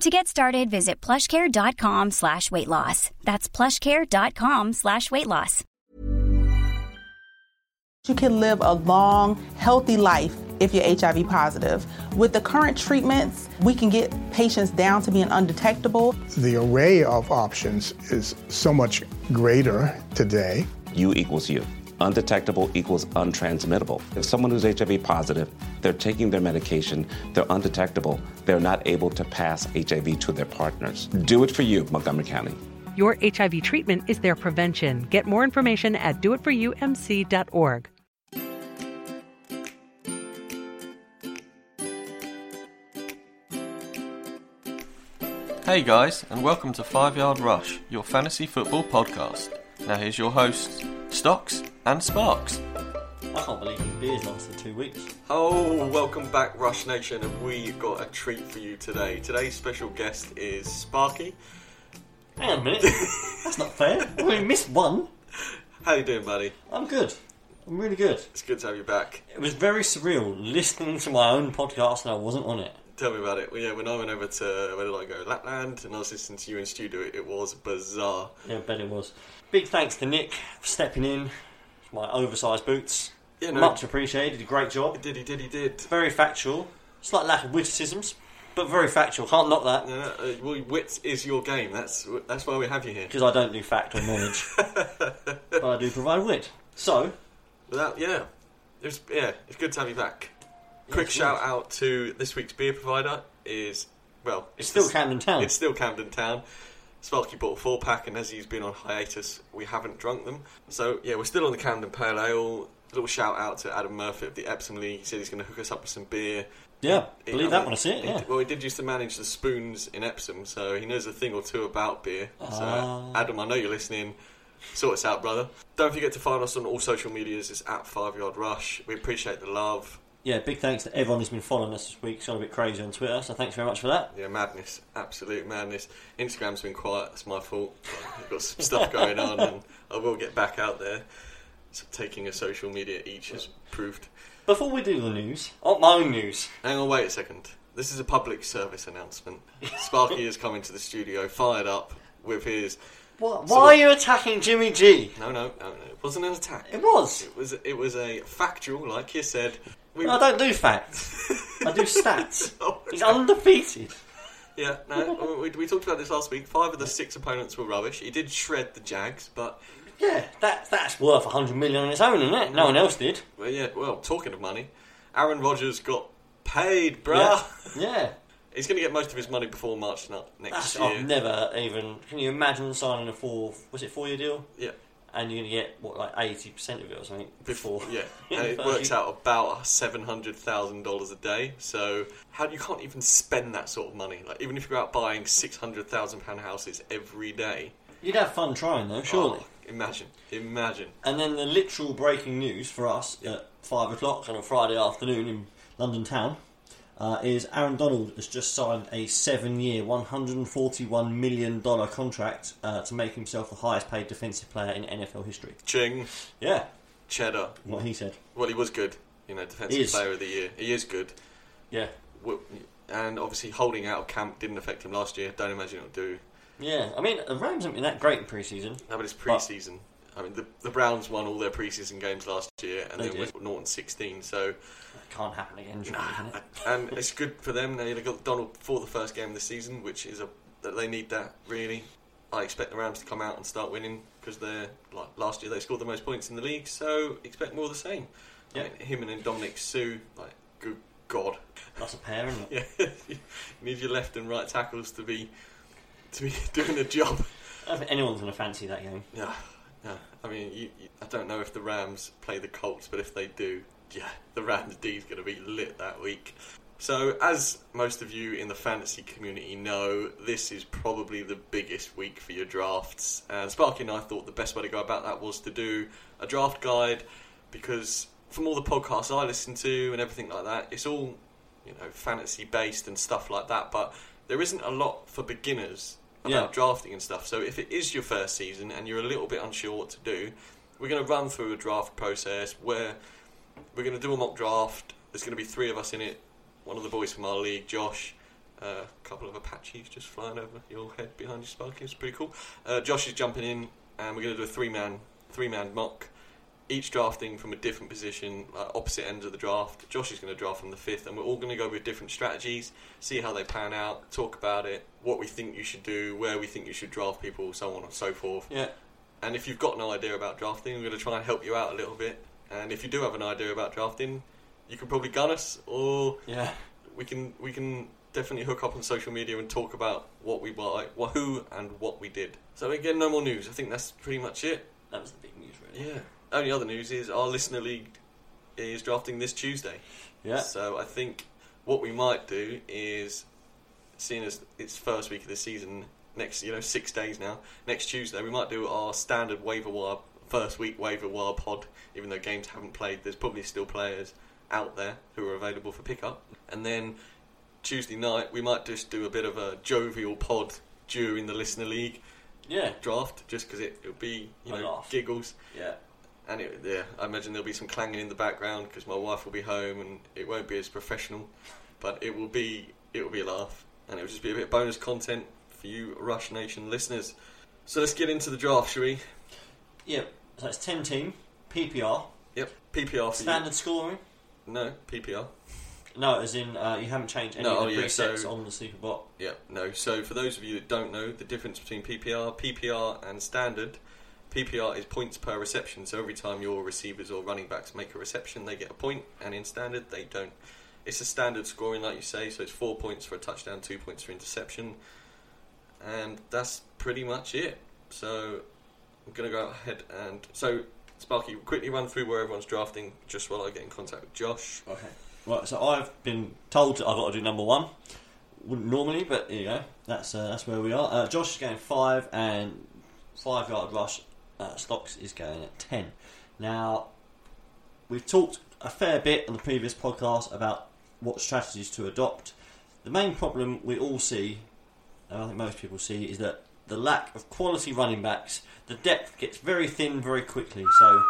To get started, visit plushcare.com slash weight loss. That's plushcare.com slash weight loss. You can live a long, healthy life if you're HIV positive. With the current treatments, we can get patients down to being undetectable. The array of options is so much greater today. U equals U. Undetectable equals untransmittable. If someone who's HIV positive, they're taking their medication, they're undetectable, they're not able to pass HIV to their partners. Do it for you, Montgomery County. Your HIV treatment is their prevention. Get more information at doitforumc.org. Hey guys, and welcome to Five Yard Rush, your fantasy football podcast. Now here's your hosts, Stocks and Sparks. I can't believe your beers lasted two weeks. Oh, welcome back, Rush Nation, and we got a treat for you today. Today's special guest is Sparky. Hang on a minute. That's not fair. We only missed one. How you doing, buddy? I'm good. I'm really good. It's good to have you back. It was very surreal listening to my own podcast and I wasn't on it. Tell me about it. Well, yeah, when I went over to where did I go? Lapland, and I was listening to you in studio. It, it was bizarre. Yeah, I bet it was. Big thanks to Nick for stepping in. My oversized boots. Yeah, no. Much appreciated. Did a great job. He did, he did, he did. Very factual. Slight lack of witticisms, but very factual. Can't knock that Yeah, uh, well, wit is your game. That's that's why we have you here. because I don't do fact or knowledge, but I do provide wit. So, Without, yeah, it was, yeah, it's good to have you back. Quick shout out to this week's beer provider is well, it's still Camden Town. It's still Camden Town. Sparky bought a four pack, and as he's been on hiatus, we haven't drunk them. So yeah, we're still on the Camden Pale Ale. A little shout out to Adam Murphy of the Epsom League. He said he's going to hook us up with some beer. Yeah, He- believe I that mean, when I see it. he- Yeah. well, he did used to manage the spoons in Epsom, so he knows a thing or two about beer. So, Ah. Adam, I know you're listening. Sort us out, brother. Don't forget to find us on all social medias. It's at Five Yard Rush. We appreciate the love. Yeah, big thanks to everyone who's been following us this week. It's gone a bit crazy on Twitter, so thanks very much for that. Yeah, madness, absolute madness. Instagram's been quiet. It's my fault. I've got some stuff going on, and I will get back out there. So taking a social media each has proved. Before we do the news, oh, my own news. Hang on, wait a second. This is a public service announcement. Sparky is coming to the studio, fired up with his. What, why what- are you attacking Jimmy G? No, no, no, no. It wasn't an attack. It was. It was. It was a factual, like you said. We, I don't do facts. I do stats. Oh, He's undefeated. Yeah, no. we, we talked about this last week. Five of the six opponents were rubbish. He did shred the Jags, but Yeah, that that's worth 100 million on its own, isn't it? No one else did. well, yeah. Well, talking of money, Aaron Rodgers got paid, bruh. Yeah. yeah. He's going to get most of his money before March next That's, year. I've never even. Can you imagine signing a four? Was it four year deal? Yeah. And you're gonna get what like eighty percent of it or something before. Yeah, and it works out about seven hundred thousand dollars a day. So how you can't even spend that sort of money? Like even if you're out buying six hundred thousand pound houses every day. You'd have fun trying though, surely. Oh, imagine, imagine. And then the literal breaking news for us at five o'clock on a Friday afternoon in London town. Uh, is Aaron Donald has just signed a seven-year, $141 million contract uh, to make himself the highest-paid defensive player in NFL history. Ching, Yeah, cheddar. what he said. Well, he was good. You know, defensive player of the year. He is good. Yeah, And obviously, holding out of camp didn't affect him last year. Don't imagine it'll do. yeah. I mean, the Rams haven't been that great in preseason. No, but it's pre-season. I mean, the, the Browns won all their preseason games last year, and They then went Norton 16. So, That can't happen again, it? and it's good for them. They got Donald for the first game of the season, which is a that they need that really. I expect the Rams to come out and start winning because they're like last year they scored the most points in the league. So expect more of the same. Yeah. Him and Ndamukong Suh, like good God, That's a pair, isn't it? yeah, you need your left and right tackles to be to be doing the job. I don't think anyone's going to fancy that game. Yeah. I mean, you, you, I don't know if the Rams play the Colts, but if they do, yeah, the Rams D is going to be lit that week. So, as most of you in the fantasy community know, this is probably the biggest week for your drafts. And Sparky and I thought the best way to go about that was to do a draft guide because from all the podcasts I listen to and everything like that, it's all you know fantasy based and stuff like that. But there isn't a lot for beginners about Yeah. drafting and stuff. So if it is your first season and you're a little bit unsure what to do, we're going to run through a draft process where we're going to do a mock draft. There's going to be three of us in it. One of the boys from our league, Josh. Uh, a couple of Apaches just flying over your head behind you, Sparky. It's pretty cool. Uh, Josh is jumping in, and we're going to do a three-man, three-man mock. Each drafting from a different position, like opposite ends of the draft. Josh is going to draft from the fifth, and we're all going to go with different strategies, see how they pan out, talk about it, what we think you should do, where we think you should draft people, so on and so forth. Yeah. And if you've got no idea about drafting, we're going to try and help you out a little bit. And if you do have an idea about drafting, you can probably gun us, or Yeah. we can we can definitely hook up on social media and talk about what we buy, what who and what we did. So again, no more news. I think that's pretty much it. That was the big news, really. Yeah. Only other news is our listener league is drafting this Tuesday. Yeah. So I think what we might do is, seeing as it's first week of the season, next you know six days now, next Tuesday we might do our standard waiver wire first week waiver wire pod. Even though games haven't played, there's probably still players out there who are available for pickup. And then Tuesday night we might just do a bit of a jovial pod during the listener league Yeah. draft, just because it, it'll be you know giggles. Yeah. And it, yeah, I imagine there'll be some clanging in the background because my wife will be home and it won't be as professional, but it will be it will be a laugh and it will just be a bit of bonus content for you Rush Nation listeners. So let's get into the draft, shall we? Yeah. So it's 10 team, PPR, Yep, PPR standard scoring. No, PPR. No, as in uh, you haven't changed any No, of oh, the yeah, presets so- on the Superbot. Yeah, no. So for those of you that don't know the difference between PPR, PPR and standard, PPR is points per reception. So every time your receivers or running backs make a reception, they get a point. point, and in standard they don't. It's a standard scoring, like you say. So it's four points for a touchdown, two points for interception, and that's pretty much it. So I'm gonna go ahead and so Sparky, quickly run through where everyone's drafting, just while I get in contact with Josh. Okay. Right, so I've been told I've got to do number one. Wouldn't normally, but there you go. That's uh, that's where we are. Uh, Josh is going five, and five yard rush. Uh, Stocks is going at ten. Now, we've talked a fair bit on the previous podcast about what strategies to adopt. The main problem we all see, and I think most people see, is that the lack of quality running backs. The depth gets very thin very quickly. So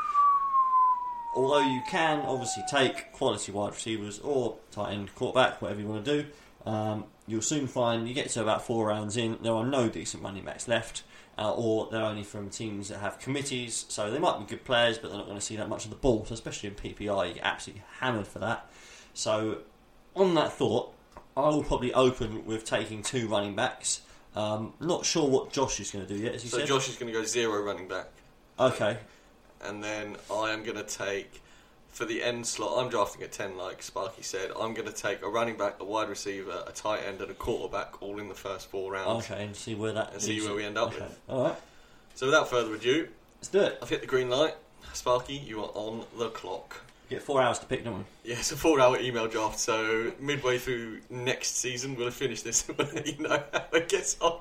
although you can obviously take quality wide receivers or tight end quarterback, whatever you want to do, um, you'll soon find you get to about four rounds in, there are no decent running backs left, uh, or they're only from teams that have committees, so they might be good players, but they're not going to see that much of the ball. So especially in PPR, you get absolutely hammered for that. So on that thought, I will probably open with taking two running backs. Um, not sure what Josh is going to do yet, So said. Josh is going to go zero running back. okay, and then I am going to take for the end slot. I'm drafting at ten, like Sparky said. I'm going to take a running back, a wide receiver, a tight end, and a quarterback, all in the first four rounds. okay, and see where that And see where we end up Okay. with. All right, So without further ado, let's do it. I've hit the green light. Sparky, you are on the clock. You get four hours to pick, don't we? Yeah, it's a four-hour email draft. So midway through next season, we'll have finished this and we'll let you know how it gets on.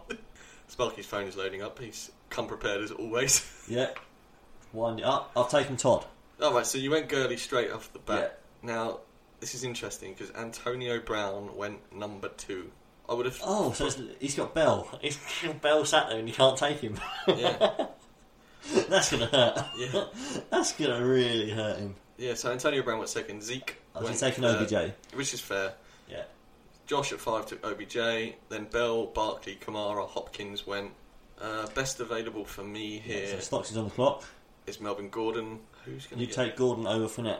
Sparky's phone is loading up. He's come prepared as always. Yeah. Wind it up. I've taken Todd. All right, so you went Gurley straight off the bat. Now, this is interesting because Antonio Brown went number two. I would have. Oh, so it's, he's got Bell. He's got Bell sat there and you can't take him. Yeah. That's gonna hurt. Yeah. That's gonna really hurt him. Yeah, so Antonio Brown went second. Zeke I was taking OBJ. which is fair. Yeah. Josh at five took OBJ. Then Bell, Barkley, Kamara, Hopkins went. Uh, best available for me here So is Stocks is on the clock. Melvin Gordon. Who's going to You take Gordon over Fournette.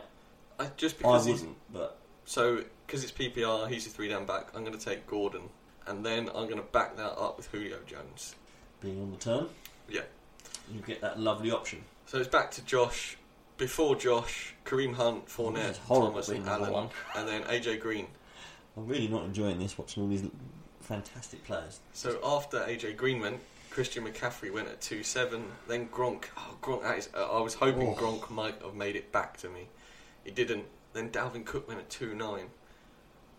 I, just because he's, wouldn't, but so because it's PPR, he's a three down back. I'm going to take Gordon, and then I'm going to back that up with Julio Jones. being on the turn, Yeah. you get that lovely option. So it's back to Josh. Before Josh, Kareem Hunt, Fournette, is Thomas, and Allen, one. and then AJ Green. I'm really not enjoying this, watching all these fantastic players. So after AJ Green went, Christian McCaffrey went at two seven. Then Gronk. Oh, Gronk. That is, uh, I was hoping Oh. Gronk might have made it back to me. He didn't. Then Dalvin Cook went at two nine.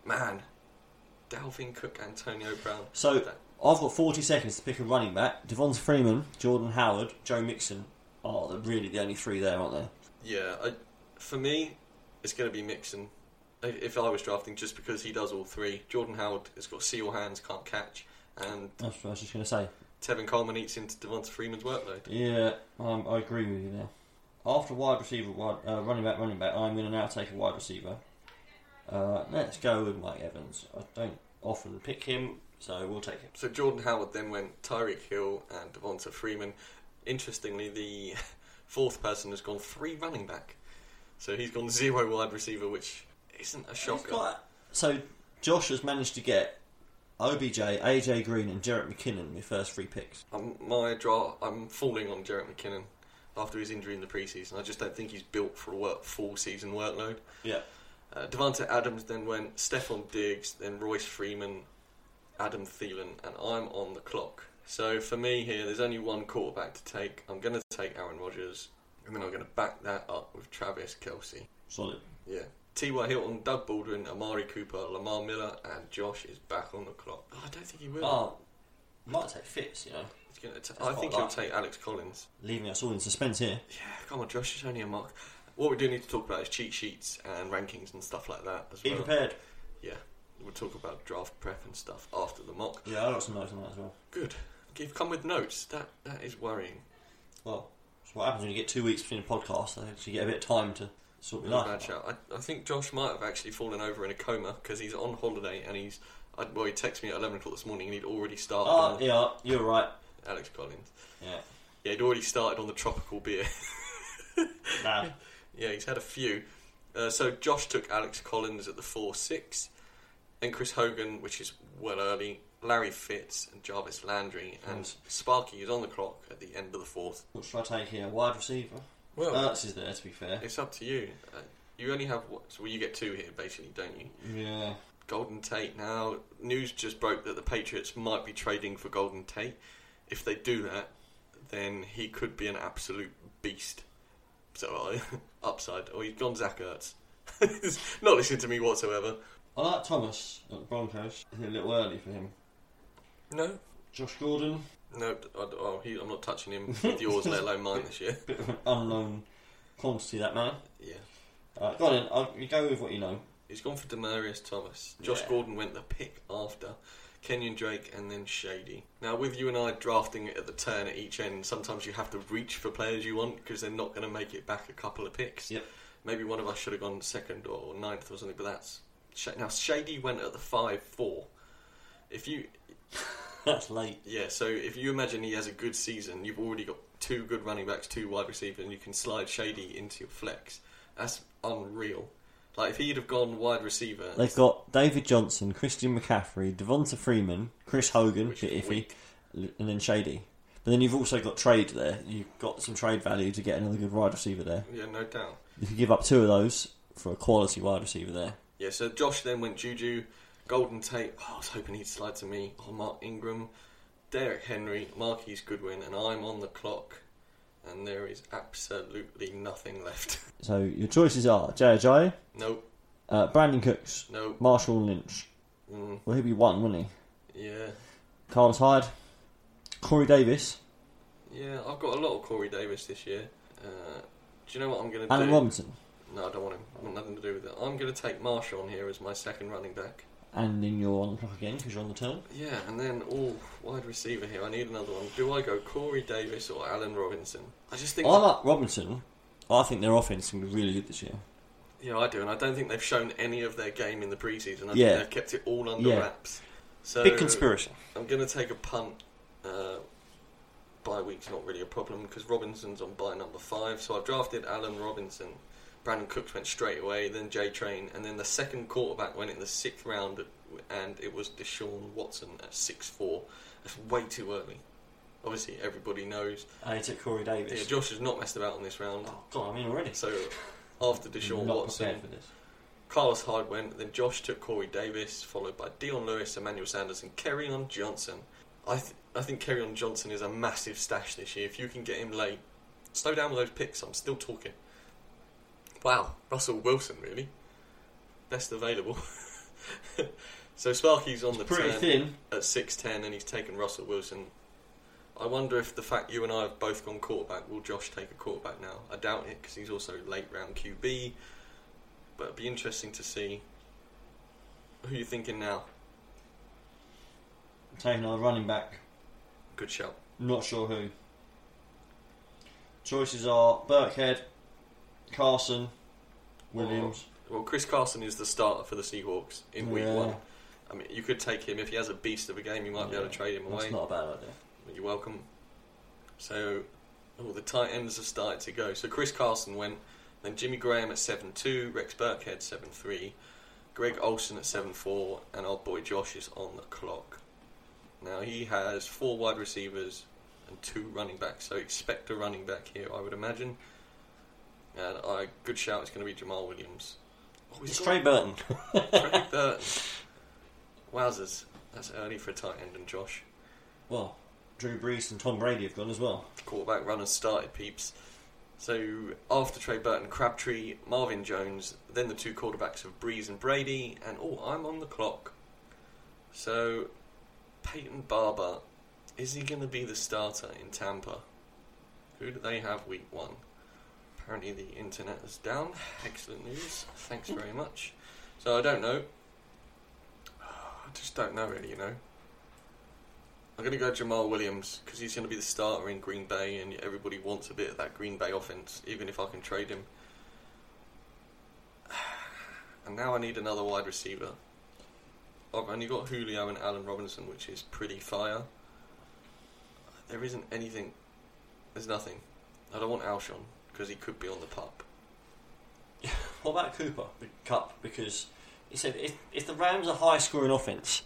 Man, Dalvin Cook, Antonio Brown. So That- I've got 40 seconds to pick a running back. Devonta Freeman, Jordan Howard, Joe Mixon are the, really the only three there, aren't they? yeah, I, for me, it's going to be Mixon. If I was drafting, just because he does all three. Jordan Howard has got seal hands, can't catch, and That's what I was just going to say. Tevin Coleman eats into Devonta Freeman's workload. Yeah, um, I agree with you there. After wide receiver, wide, uh, running back, running back, I'm going to now take a wide receiver. Uh, let's go with Mike Evans. I don't often pick him, so we'll take him. So Jordan Howard then went Tyreek Hill and Devonta Freeman. Interestingly, the fourth person has gone three running back. So he's gone zero wide receiver, which isn't a shocker. got- so Josh has managed to get OBJ, AJ Green, and Jerick McKinnon with first three picks. Um, my draw, I'm falling on Jerick McKinnon after his injury in the preseason. I just don't think he's built for a work, full season workload. Yeah. Uh, Davante Adams then went Stefon Diggs, then Royce Freeman, Adam Thielen, and I'm on the clock. So for me here, there's only one quarterback to take. I'm going to take Aaron Rodgers, and then I'm going to back that up with Travis Kelce. Solid. Yeah. T.Y. Hilton, Doug Baldwin, Amari Cooper, Lamar Miller, and Josh is back on the clock. Oh, I don't think he will. Oh, might take Fitz, you know. He's gonna t- I think he'll likely. take Alex Collins. Leaving us all in suspense here. Yeah, come on, Josh, it's only a mock. What we do need to talk about is cheat sheets and rankings and stuff like that as Be well. prepared. Yeah, we'll talk about draft prep and stuff after the mock. Yeah, I got some notes on that as well. Good. You've come with notes. That that is worrying. Well, that's what happens when you get two weeks between a podcast. I actually get a bit of time to sort life bad shout. I, I think Josh might have actually fallen over in a coma because he's on holiday and he's. I, well, he texted me at eleven o'clock this morning and he'd already started Oh, on yeah, you're right. Alex Collins. Yeah. Yeah, he'd already started on the tropical beer. Nah. Yeah, he's had a few. Uh, so Josh took Alex Collins at the four six, then Chris Hogan, which is well early. Larry Fitz and Jarvis Landry, and Sparky is on the clock at the end of the fourth. What should I take here? Wide receiver? Well, Ertz is there, to be fair. it's up to you. Uh, you only have what? So well, you get two here, basically, don't you? Yeah. Golden Tate. Now, news just broke that the Patriots might be trading for Golden Tate. If they do that, then he could be an absolute beast. So, upside. Or he's gone Zach Ertz. Not listening to me whatsoever. I like Thomas at the Broncos. Is it a little early for him? No. Josh Gordon, No, I, oh, he, I'm not touching him with yours, let alone mine this year. bit of an unknown quantity, that man. Yeah. Alright, go on then. I'll, you go with what you know. He's gone for Demaryius Thomas. Josh Yeah. Gordon went the pick after. Kenyan Drake and then Shady. Now, with you and I drafting it at the turn at each end, sometimes you have to reach for players you want because they're not going to make it back a couple of picks. Yep. Maybe one of us should have gone second or ninth or something, but that's. Now, Shady went at the 5 4. If you. That's late. Yeah, so if you imagine he has a good season, you've already got two good running backs, two wide receivers, and you can slide Shady into your flex. That's unreal. Like, if he'd have gone wide receiver. They've got David Johnson, Christian McCaffrey, Devonta Freeman, Chris Hogan, bit iffy, weak. and then Shady. But then you've also got trade there. You've got some trade value to get another good wide receiver there. Yeah, no doubt. You could give up two of those for a quality wide receiver there. Yeah, so Josh then went Juju, Golden Tate. Oh, I was hoping he'd slide to me. Oh, Mark Ingram, Derrick Henry, Marquise Goodwin, and I'm on the clock. And there is absolutely nothing left. So your choices are Jay Ajayi, nope, uh, Brandin Cooks, nope. Marshall Lynch. Mm, Well, he'd be one, wouldn't he? yeah, Carlos Hyde, Corey Davis, yeah. I've got a lot of Corey Davis this year. Uh, do you know what I'm going to Alan do? Robinson. No, I don't want him. I want nothing to do with it. I'm going to take Marshawn here as my second running back. And then you're on the clock again because you're on the turn. Yeah, and then oh, wide receiver here. I need another one. Do I go Corey Davis or Allen Robinson? I just think. I like Robinson. I think their offense going be really good this year. Yeah, I do, and I don't think they've shown any of their game in the preseason. I Yeah. think they've kept it all under Yeah. wraps. So Big conspiracy. I'm going to take a punt. Uh, bye week's not really a problem because Robinson's on bye number five. So I've drafted Allen Robinson. Brandin Cooks went straight away, then J Train, and then the second quarterback went in the sixth round, and it was Deshaun Watson at six four. That's way too early. Obviously, everybody knows. I took Corey Davis. Yeah, Josh has not messed about on this round. Oh, God, I mean already. So after Deshaun Not Watson, for this. Carlos Hyde went, then Josh took Corey Davis, followed by Dion Lewis, Emmanuel Sanders, and Kerryon Johnson. I, th- I think Kerryon Johnson is a massive stash this year. If you can get him late, slow down with those picks. I'm still talking. Wow, Russell Wilson, really? Best available. so Sparky's on the pretty turn thin. at 6'10 and he's taken Russell Wilson. I wonder if the fact you and I have both gone quarterback, will Josh take a quarterback now? I doubt it because he's also late round QB. But it'd be interesting to see who you're thinking now. Taking our running back. Good shout. Not sure who. Choices are Burkhead, Carson, Williams. Well, Chris Carson is the starter for the Seahawks in week Yeah. one. I mean, you could take him if he has a beast of a game. You might be able to trade him away. That's not a bad idea. You're welcome. So, oh, the tight ends have started to go. So Chris Carson went, then Jimmy Graham at seven two, Rex Burkhead seven three, Greg Olsen at seven four, and our boy Josh is on the clock. Now he has four wide receivers and two running backs. So expect a running back here, I would imagine. And I good shout. It's going to be Jamaal Williams. Oh, he's It's got- Trey Burton. Trey Burton. Wowzers. That's early for a tight end and Josh. well, Drew Brees and Tom Brady have gone as well. quarterback runners started, peeps. So after Trey Burton, Crabtree, Marvin Jones, then the two quarterbacks of Brees and Brady, and oh, I'm on the clock. So Peyton Barber, is he going to be the starter in Tampa? Who do they have week one? Apparently the internet is down. Excellent news. Thanks very much. So I don't know. I just don't know really, you know. I'm going to go Jamaal Williams because he's going to be the starter in Green Bay, and everybody wants a bit of that Green Bay offense, even if I can trade him. And now I need another wide receiver. I've only got Julio and Allen Robinson, which is pretty fire. There isn't anything. There's nothing. I don't want Alshon because he could be on the pup. What about Cooper, the Cup? Because he said if, if the Rams are high scoring offense,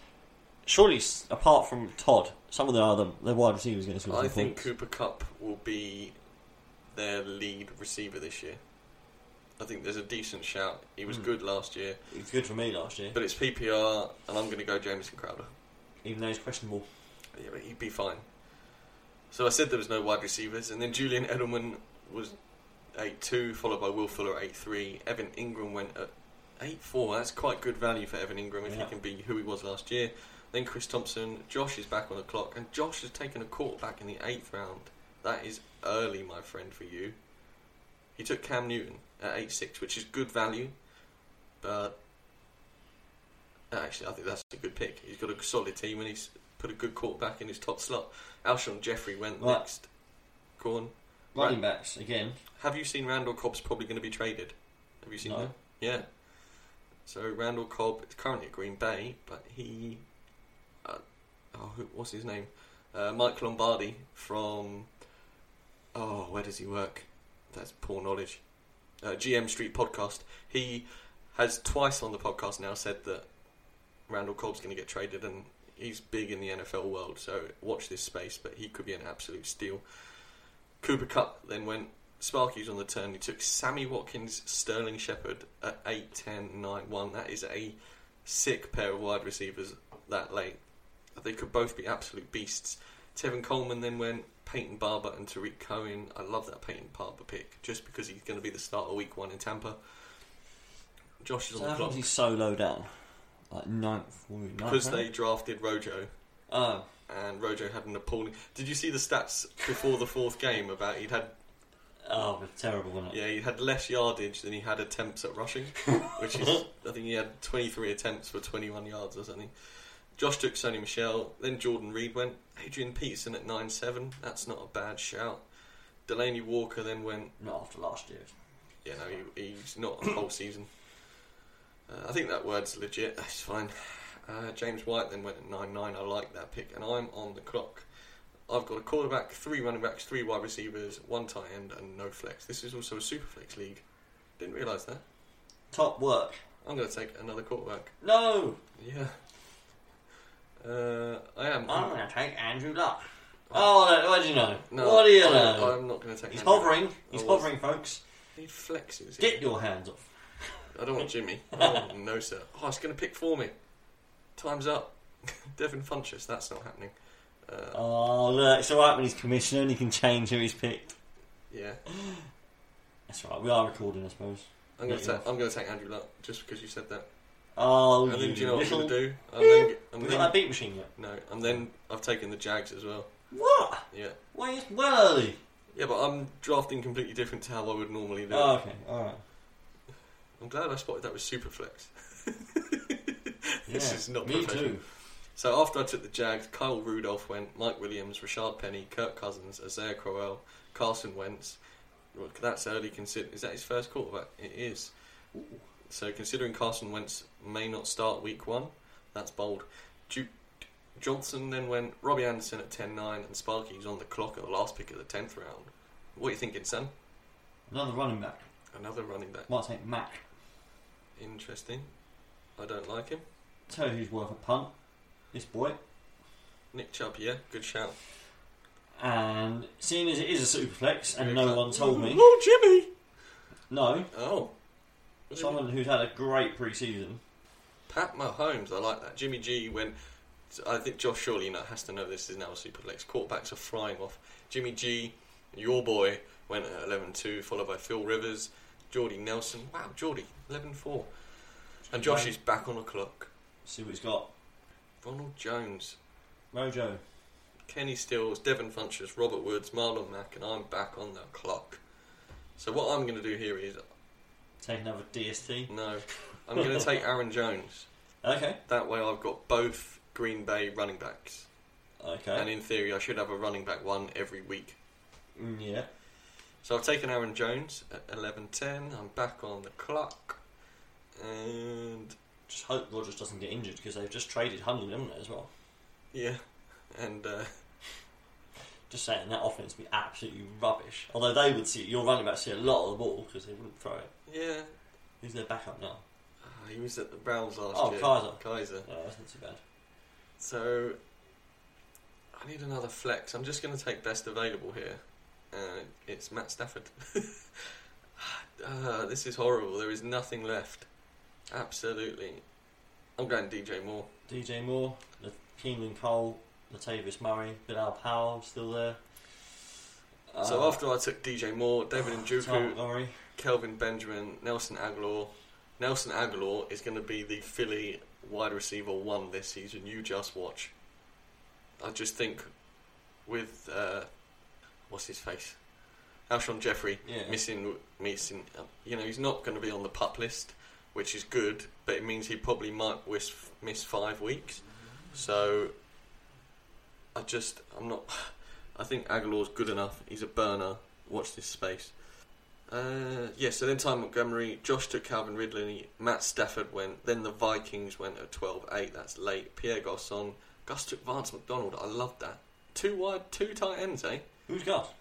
surely s- apart from Todd, some of the other the wide receivers going to score I some think points. Cooper Kupp will be their lead receiver this year. I think there's a decent shout. He was Hmm. good last year. He was good for me last year, But it's PPR, and I'm going to go Jamison Crowder. even though he's questionable. Yeah, but he'd be fine. So I said there was no wide receivers, and then Julian Edelman was 8-2, followed by Will Fuller at 8-3. Evan Engram went at 8-4. That's quite good value for Evan Engram if Yeah. he can be who he was last year. Then Chris Thompson. Josh is back on the clock, and Josh has taken a quarterback in the eighth round. That is early, my friend, for you. He took Cam Newton at 8-6, which is good value, but uh, actually, I think that's a good pick. He's got a solid team, and he's put a good quarterback in his top slot. Alshon Jeffery went Right. next. Go on. Running backs again. Have you seen Randall Cobb's probably going to be traded? Have you seen No. that? Yeah. So Randall Cobb is currently at Green Bay, but he, uh, oh, who, what's his name? Uh, Mike Lombardi from, oh, where does he work? That's poor knowledge. Uh, GM Street Podcast. He has twice on the podcast now said that Randall Cobb's going to get traded, and he's big in the NFL world. So watch this space, but he could be an absolute steal. Cooper Kupp then went. Sparky's on the turn. He took Sammy Watkins, Sterling Shepard at 8, 10, 9, 1. That is a sick pair of wide receivers that late. They could both be absolute beasts. Tevin Coleman then went. Peyton Barber and Tarik Cohen. I love that Peyton Barber pick just because he's going to be the starter week one in Tampa. Josh is So on the clock he's so low down? Like ninth, ninth because round? they drafted Rojo Oh, and Rojo had an appalling. Did you see the stats before the fourth game about he'd had Oh, terrible, wasn't it? Yeah, he had less yardage than he had attempts at rushing, which is I think he had 23 attempts for 21 yards or something. Josh took Sony Michel, then Jordan Reed went. Adrian Peterson at 9-7, that's not a bad shout. Delanie Walker then went. Not after last year. Yeah, no, he, he's not a whole season. Uh, I think that word's legit. That's fine. Uh, James White then went at 9 9. I like that pick, and I'm on the clock. I've got a quarterback, three running backs, three wide receivers, one tight end, and no flex. This is also a super flex league. Didn't realise that. Top work. I'm going to take another quarterback. No! Yeah. Uh, I am. I'm going to take Andrew Luck. Oh, what do you know? No, what do you know? I'm not going to take. He's Andrew. hovering. He's I hovering, folks. He flexes. Get your hands off. I don't want Jimmy. Oh, no, sir. Oh, it's going to pick for me. Time's up. Devin Funchess. That's not happening. Uh, Oh, look, it's alright when he's commissioner and he can change who he's picked. yeah. That's right, we are recording, I suppose. I'm going to. I'm going to take Andrew Luck just because you said that. Oh, and then you do you know what I'm going to do? I'm then, I'm Have then, got that beat machine yet? no, and then I've taken the Jags as well. What? Yeah. Why, it's well early. Yeah, but I'm drafting completely different to how I would normally do. Oh, okay, alright. I'm glad I spotted that with Superflex. Yeah, this is not me professional. too. So after I took the Jags, Kyle Rudolph went, Mike Williams, Rashaad Penny, Kirk Cousins, Isaiah Crowell, Carson Wentz. Look, that's early. Consider is that his first quarterback? It is. So considering Carson Wentz may not start week one, that's bold. Ju- Johnson then went Robbie Anderson at 10-9 and Sparky's on the clock at the last pick of the tenth round. What are you thinking, son? Another running back. Another running back. Might take Mac. Interesting. I don't like him. Tell you who's worth a punt. This boy. Nick Chubb, yeah, good shout. And seeing as it is a superflex and no one told me, Oh, Jimmy! no, Oh. someone who's had a great pre season. Pat Mahomes, I like that. Jimmy G went. I think Josh surely you know, has to know this is now a superflex. Quarterbacks are flying off. Jimmy G, your boy, went at 11-2, followed by Phil Rivers, Jordy Nelson. Wow, Jordy, 11-4. And Josh is back on the clock. See what he's got. Ronald Jones, Mojo. Kenny Stills, Devin Funchess, Robert Woods, Marlon Mack, and I'm back on the clock. So what I'm going to do here is, Take another DST. no, I'm going to take Aaron Jones. Okay. That way I've got both Green Bay running backs. Okay. And in theory, I should have a running back one every week. Mm, yeah. So I've taken Aaron Jones at 11.10. I'm back on the clock. And Just hope Rodgers doesn't get injured because they've just traded Hundley, haven't they, as well? yeah, and uh, Just saying that offense would be absolutely rubbish. Although they would see your running back see a lot of the ball because they wouldn't throw it. yeah, Who's their backup now? uh, he was at the Browns last Oh, year. Kizer. Kizer. No, that's not too bad. So I need another flex. I'm just going to take best available here. Uh, it's Matt Stafford. uh, this is horrible. There is nothing left. Absolutely. I'm going DJ Moore. DJ Moore, the Keelan Cole, Latavius Murray, Bilal Powell still there. so Uh, after I took DJ Moore, David Tom Njoku. Kelvin Benjamin, Nelson Agholor. Nelson Agholor is going to be the Philly wide receiver one this season. You just watch. I just think with uh, what's his face, Alshon Jeffery Yeah. missing, missing. Uh, you know, he's not going to be on the pup list, which is good, but it means he probably might miss, miss five weeks. So I just, I'm not. I think Agholor's good enough. He's a burner. Watch this space. Uh, yeah, so then Ty Montgomery, Josh took Calvin Ridley, Matt Stafford went, then the Vikings went at 12-8, that's late. Pierre Garçon, Gus took Vance McDonald, I love that. Two wide, two tight ends, eh? Who's got?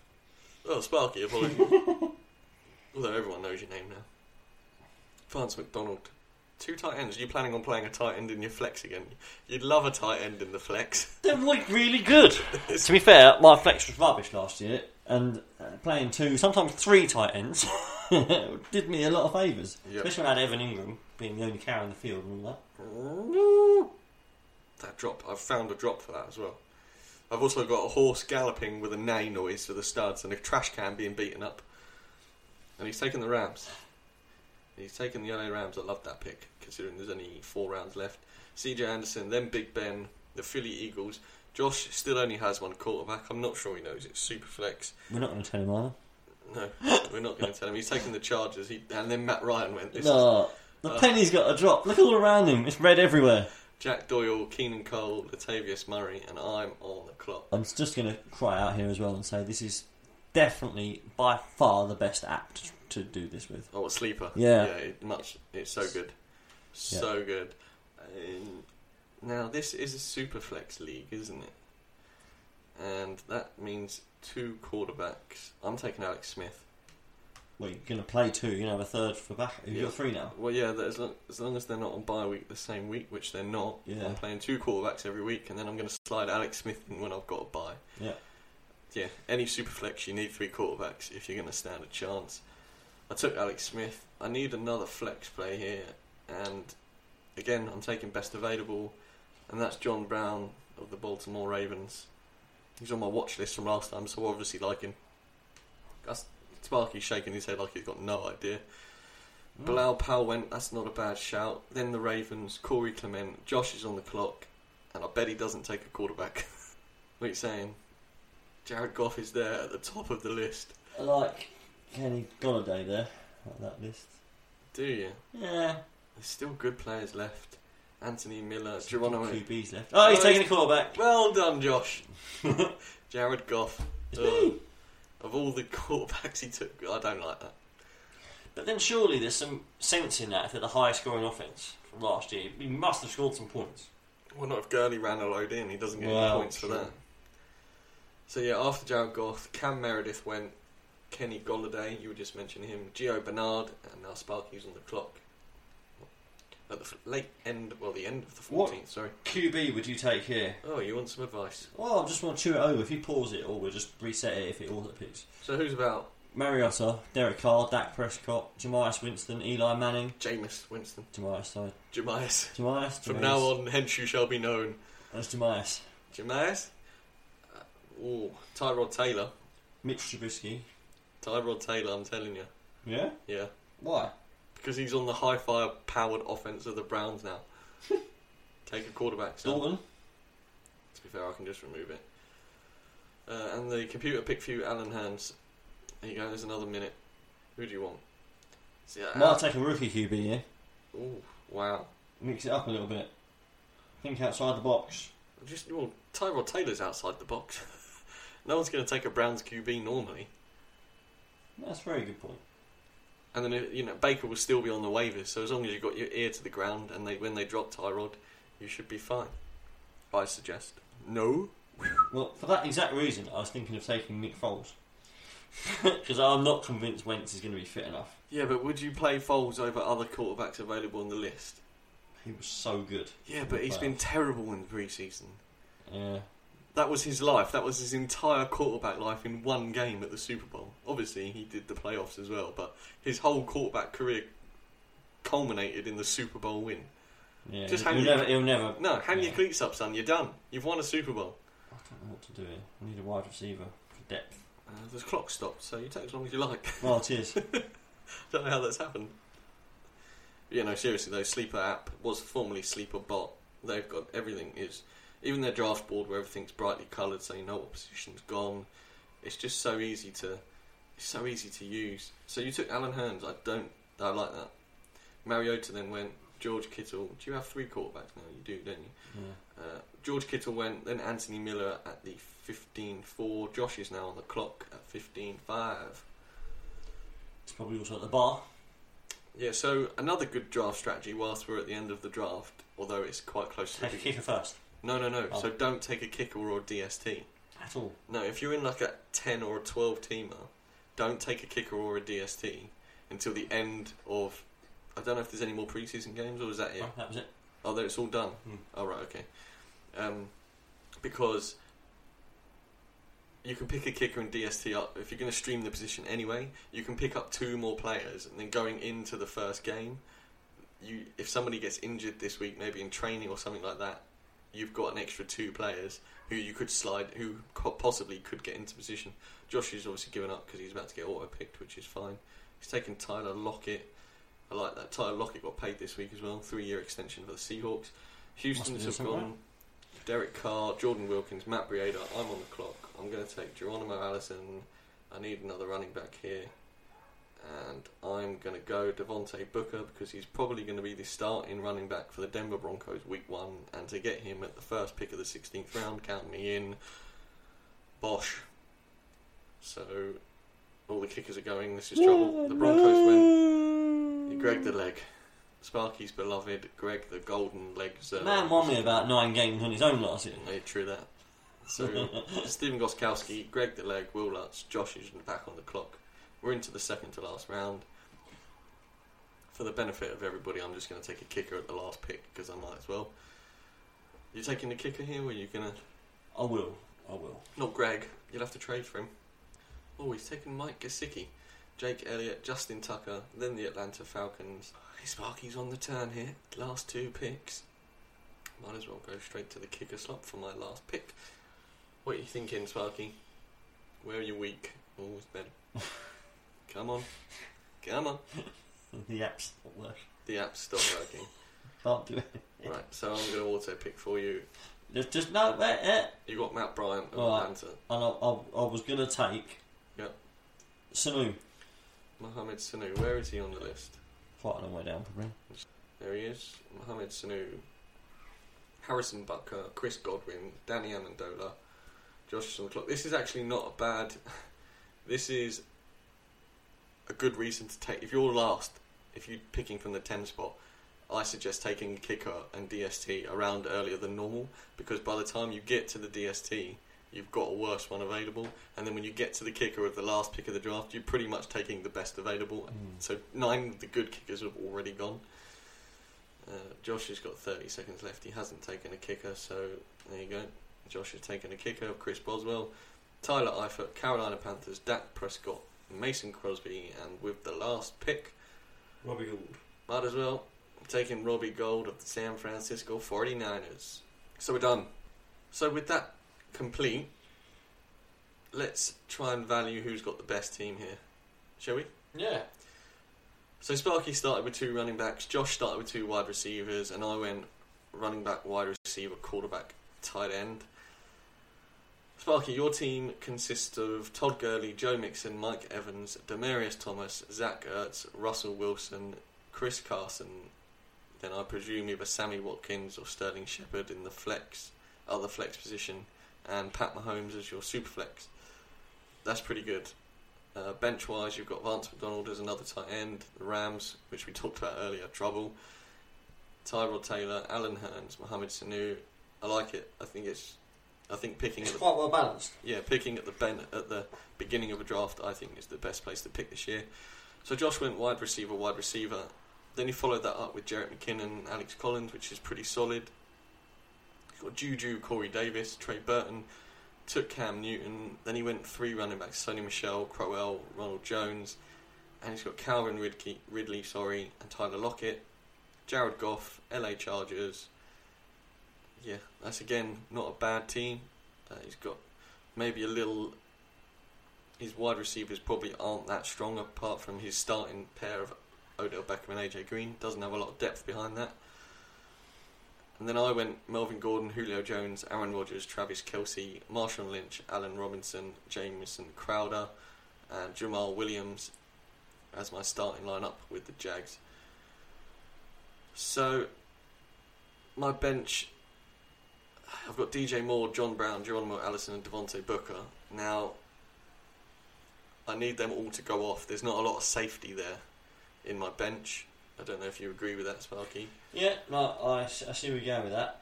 Oh, Sparky, apologies. Although everyone knows your name now. Vance McDonald. Two tight ends. Are you planning on playing a tight end in your flex again? You'd love a tight end in the flex. They're like really good. to be fair, my flex was rubbish last year, and uh, playing two, sometimes three tight ends, did me a lot of favours. Yep. Especially when I had Evan Engram being the only carry in the field and all that. That drop, I've found a drop for that as well. I've also got a horse galloping with a neigh noise for the studs and a trash can being beaten up. And he's taken the Rams. He's taken the LA Rams. I love that pick, considering there's only four rounds left. CJ Anderson, then Big Ben, the Philly Eagles. Josh still only has one quarterback. I'm not sure he knows it's super flex. We're not going to tell him either. No, we're not going to tell him. He's taking the Chargers. He, and then Matt Ryan went. This is No, the uh, penny's got a drop. Look all around him. It's red everywhere. Jack Doyle, Keelan Cole, Latavius Murray, and I'm on the clock. I'm just going to cry out here as well and say this is definitely by far the best app to, to do this with. Oh, a sleeper. Yeah. yeah. It, much. It's so good, so good. Um, now this is a super flex league, isn't it? And that means two quarterbacks. I'm taking Alex Smith. Well, you're going to play two. You're going to have a third for back. You've got three now. Well, yeah, as long, as long as they're not on bye week the same week, which they're not, Yeah. I'm playing two quarterbacks every week, and then I'm going to slide Alex Smith in when I've got a bye. Yeah. Yeah, any super flex, you need three quarterbacks if you're going to stand a chance. I took Alex Smith. I need another flex play here, and again, I'm taking best available, and that's John Brown of the Baltimore Ravens. He's on my watch list from last time, so I obviously like him. Sparky's shaking his head like he's got no idea. Hmm. Bilal Powell went, that's not a bad shout. Then the Ravens, Corey Clement, Josh is on the clock, and I bet he doesn't take a quarterback. what are you saying? Jared Goff is there at the top of the list. I like Kenny Golladay there, like that list. Do you? Yeah. There's still good players left. Anthony Miller, Geronimo. QBs left. Oh, he's oh, taking a quarterback. Well done, Josh. Jared Goff. It's Ugh. me. Of all the quarterbacks he took, I don't like that. But then surely there's some sense in that if they're the highest scoring offense from last year. He must have scored some points. Well, not if Gurley ran a load in. He doesn't get Well, any points for that. So yeah, after Jared Goff, Cam Meredith went. Kenny Golladay, you were just mentioning him. Gio Bernard, and now Sparky's on the clock. At the late end, well, the end of the 14th, What? sorry. QB would you take here? Oh, you want some advice? Well, I just want to chew it over. If you pause it, or we'll just reset it if it auto picks. So who's about? Mariota, Derek Carr, Dak Prescott, Jamias Winston, Eli Manning. Jameis Winston. Jamias, sorry. Jamias. Jamias. From Jamias. now on, hence you shall be known. That's Jamias. Jamias? Uh, ooh, Tyrod Taylor. Mitch Trubisky. Tyrod Taylor, I'm telling you. Yeah? Yeah. Why? Because he's on the high fire powered offense of the Browns now. Take a quarterback. son. Dalton. To be fair, I can just remove it. Uh, and the computer picked for you, Alan Hands. There you go, there's another minute. Who do you want? See, uh, Might take a rookie QB here. Ooh, wow. Mix it up a little bit. Think outside the box. Just well, Tyrod Taylor's outside the box. no one's going to take a Browns QB normally. That's a very good point. And then you know Baker will still be on the waivers, so as long as you've got your ear to the ground and they when they drop Tyrod, you should be fine. I suggest. No. Well, for that exact reason, I was thinking of taking Nick Foles. Because I'm not convinced Wentz is going to be fit enough. Yeah, but would you play Foles over other quarterbacks available on the list? He was so good. Yeah, but he's been terrible in the preseason. Yeah. That was his life. That was his entire quarterback life in one game at the Super Bowl. Obviously, he did the playoffs as well, but his whole quarterback career culminated in the Super Bowl win. Yeah, Just he'll, hang never, your, he'll never. no, hang yeah. your cleats up, son. You're done. You've won a Super Bowl. I don't know what to do here. I need a wide receiver for depth. Uh, the clock stopped, so you take as long as you like. Well, it is. don't know how that's happened. Yeah, no, seriously though, Sleeper app was formerly Sleeper Bot. They've got everything is even their draft board where everything's brightly coloured, so you know what position's gone. It's just so easy to, it's so easy to use. So you took Allen Hurns. I don't, I like that. Mariota then went. George Kittle. Do you have three quarterbacks now? You do, don't you? Yeah. Uh, George Kittle went. Then Anthony Miller at the 15-4. Josh is now on the clock at 15-5. It's probably also at the bar. Yeah, so another good draft strategy whilst we're at the end of the draft, although it's quite close to the kicker first. No, no, no. Oh. So don't take a kicker or a DST. At all. No, if you're in like a 10 or a 12 teamer, don't take a kicker or a DST until the end of. I don't know if there's any more preseason games or is that it? Oh, that was it. Oh, there it's all done. Hmm. Oh, right, okay. Um, because you can pick a kicker and DST up. If you're going to stream the position anyway, you can pick up two more players, and then going into the first game, you if somebody gets injured this week, maybe in training or something like that, you've got an extra two players who you could slide, who possibly could get into position. Josh is obviously given up because he's about to get auto picked, which is fine. He's taken Tyler Lockett. I like that. Tyler Lockett got paid this week as well, three year extension for the Seahawks. Houston's have gone. Derek Carr, Jordan Wilkins, Matt Breida. I'm on the clock. I'm going to take Geronimo Allison, I need another running back here. And I'm going to go Devontae Booker because he's probably going to be the starting running back for the Denver Broncos week one. And to get him at the first pick of the 16th round, count me in. Bosh. So all the kickers are going. This is trouble. The Broncos win. Greg the leg. Sparky's beloved Greg the golden leg. Man won me about nine games on his own last year. Yeah, true that. So Stephen Gostkowski, Greg the leg, Wil Lutz, Josh is back on the clock. We're into the second to last round. For the benefit of everybody, I'm just going to take a kicker at the last pick because I might as well. You taking the kicker here, or are you gonna? I will. I will. Not Greg. You'll have to trade for him. Oh, he's taken Mike Gesicki, Jake Elliott, Justin Tucker, then the Atlanta Falcons. Sparky's on the turn here. Last two picks. Might as well go straight to the kicker slot for my last pick. What are you thinking, Sparky? Where are you weak? Always better. Come on. Come on. the app's not working. The app's stopped working. Can't do it. Right, so I'm going to auto pick for you. Just, just no, wait, eh. You got Matt Bryant of Alright. Atlanta. And I, I, I was going to take Yep. Sanu. Mohamed Sanu. Where is he on the list? Quite a long way down, probably. There he is. Mohamed Sanu. Harrison Butker, Chris Godwin, Danny Amendola, Josh clock. This is actually not a bad. This is a good reason to take. If you're last, if you're picking from the 10 spot, I suggest taking kicker and DST around earlier than normal because by the time you get to the DST, you've got a worse one available. And then when you get to the kicker of the last pick of the draft, you're pretty much taking the best available. So nine of the good kickers have already gone. Uh, Josh has got 30 seconds left. He hasn't taken a kicker, so there you go. Josh has taken a kicker. of Chris Boswell, Tyler Eifert, Carolina Panthers, Dak Prescott, Mason Crosby, and with the last pick, Robbie Gould. might as well taking Robbie Gould of the San Francisco 49ers. So we're done. So with that complete, let's try and value who's got the best team here. Shall we? Yeah. So Sparky started with two running backs, Josh started with two wide receivers, and I went running back, wide receiver, quarterback, tight end. Sparky, your team consists of Todd Gurley, Joe Mixon, Mike Evans, Demaryius Thomas, Zach Ertz, Russell Wilson, Chris Carson. Then I presume either Sammy Watkins or Sterling Shepard in the flex, other flex position, and Pat Mahomes as your super flex. That's pretty good. Uh, bench wise, you've got Vance McDonald as another tight end. The Rams, which we talked about earlier, trouble. Tyrod Taylor, Allen Hurns, Mohamed Sanu. I like it. I think it's. I think picking It's at the, quite well balanced. yeah, picking at the ben, at the beginning of a draft, I think is the best place to pick this year. So Josh went wide receiver, wide receiver. Then he followed that up with Jerick McKinnon, Alex Collins, which is pretty solid. He's got Juju, Corey Davis, Trey Burton, took Cam Newton. Then he went three running backs: Sony Michel, Crowell, Ronald Jones, and he's got Calvin Ridley, Ridley, sorry, and Tyler Lockett, Jared Goff, LA Chargers. Yeah, that's again not a bad team. Uh, he's got maybe a little. His wide receivers probably aren't that strong apart from his starting pair of Odell Beckham and AJ Green. Doesn't have a lot of depth behind that. And then I went Melvin Gordon, Julio Jones, Aaron Rodgers, Travis Kelce, Marshawn Lynch, Allen Robinson, Jamison Crowder, and Jamaal Williams as my starting lineup with the Jags. So, my bench, I've got DJ Moore, John Brown, Geronimo Allison, and Devontae Booker. Now, I need them all to go off. There's not a lot of safety there in my bench. I don't know if you agree with that, Sparky. Yeah, no, I, I see where you're going with that.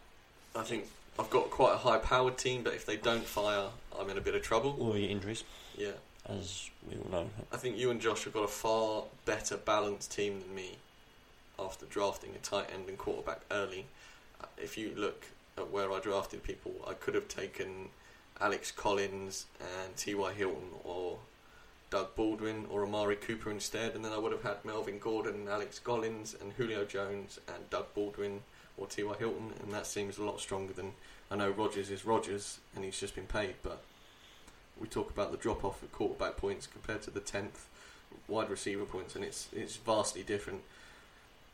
I think I've got quite a high powered team, but if they don't fire, I'm in a bit of trouble. All your injuries, Yeah. as we all know. I think you and Josh have got a far better balanced team than me after drafting a tight end and quarterback early. If you look at where I drafted people, I could have taken Alex Collins and T.Y. Hilton or Doug Baldwin or Amari Cooper instead, and then I would have had Melvin Gordon, Alex Collins, and Julio Jones and Doug Baldwin or T.Y. Hilton, and that seems a lot stronger than I know Rodgers is Rodgers and he's just been paid, but we talk about the drop off at quarterback points compared to the tenth wide receiver points, and it's it's vastly different.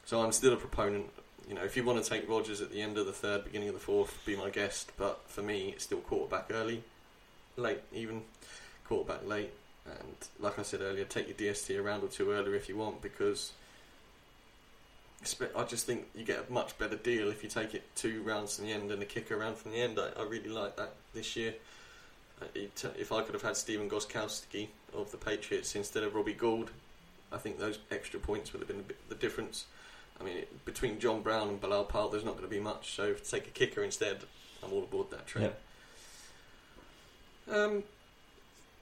So I'm still a proponent. You know, if you want to take Rodgers at the end of the third, beginning of the fourth, be my guest. But for me, it's still quarterback early, late even, quarterback late. And like I said earlier, take your DST a round or two earlier if you want, because I just think you get a much better deal if you take it two rounds from the end and a kicker round from the end. I, I really like that this year. Uh, if I could have had Stephen Gostkowski of the Patriots instead of Robbie Gould, I think those extra points would have been the difference. I mean, it, between John Brown and Bilal Powell, there's not going to be much. So if take a kicker instead, I'm all aboard that train. Um,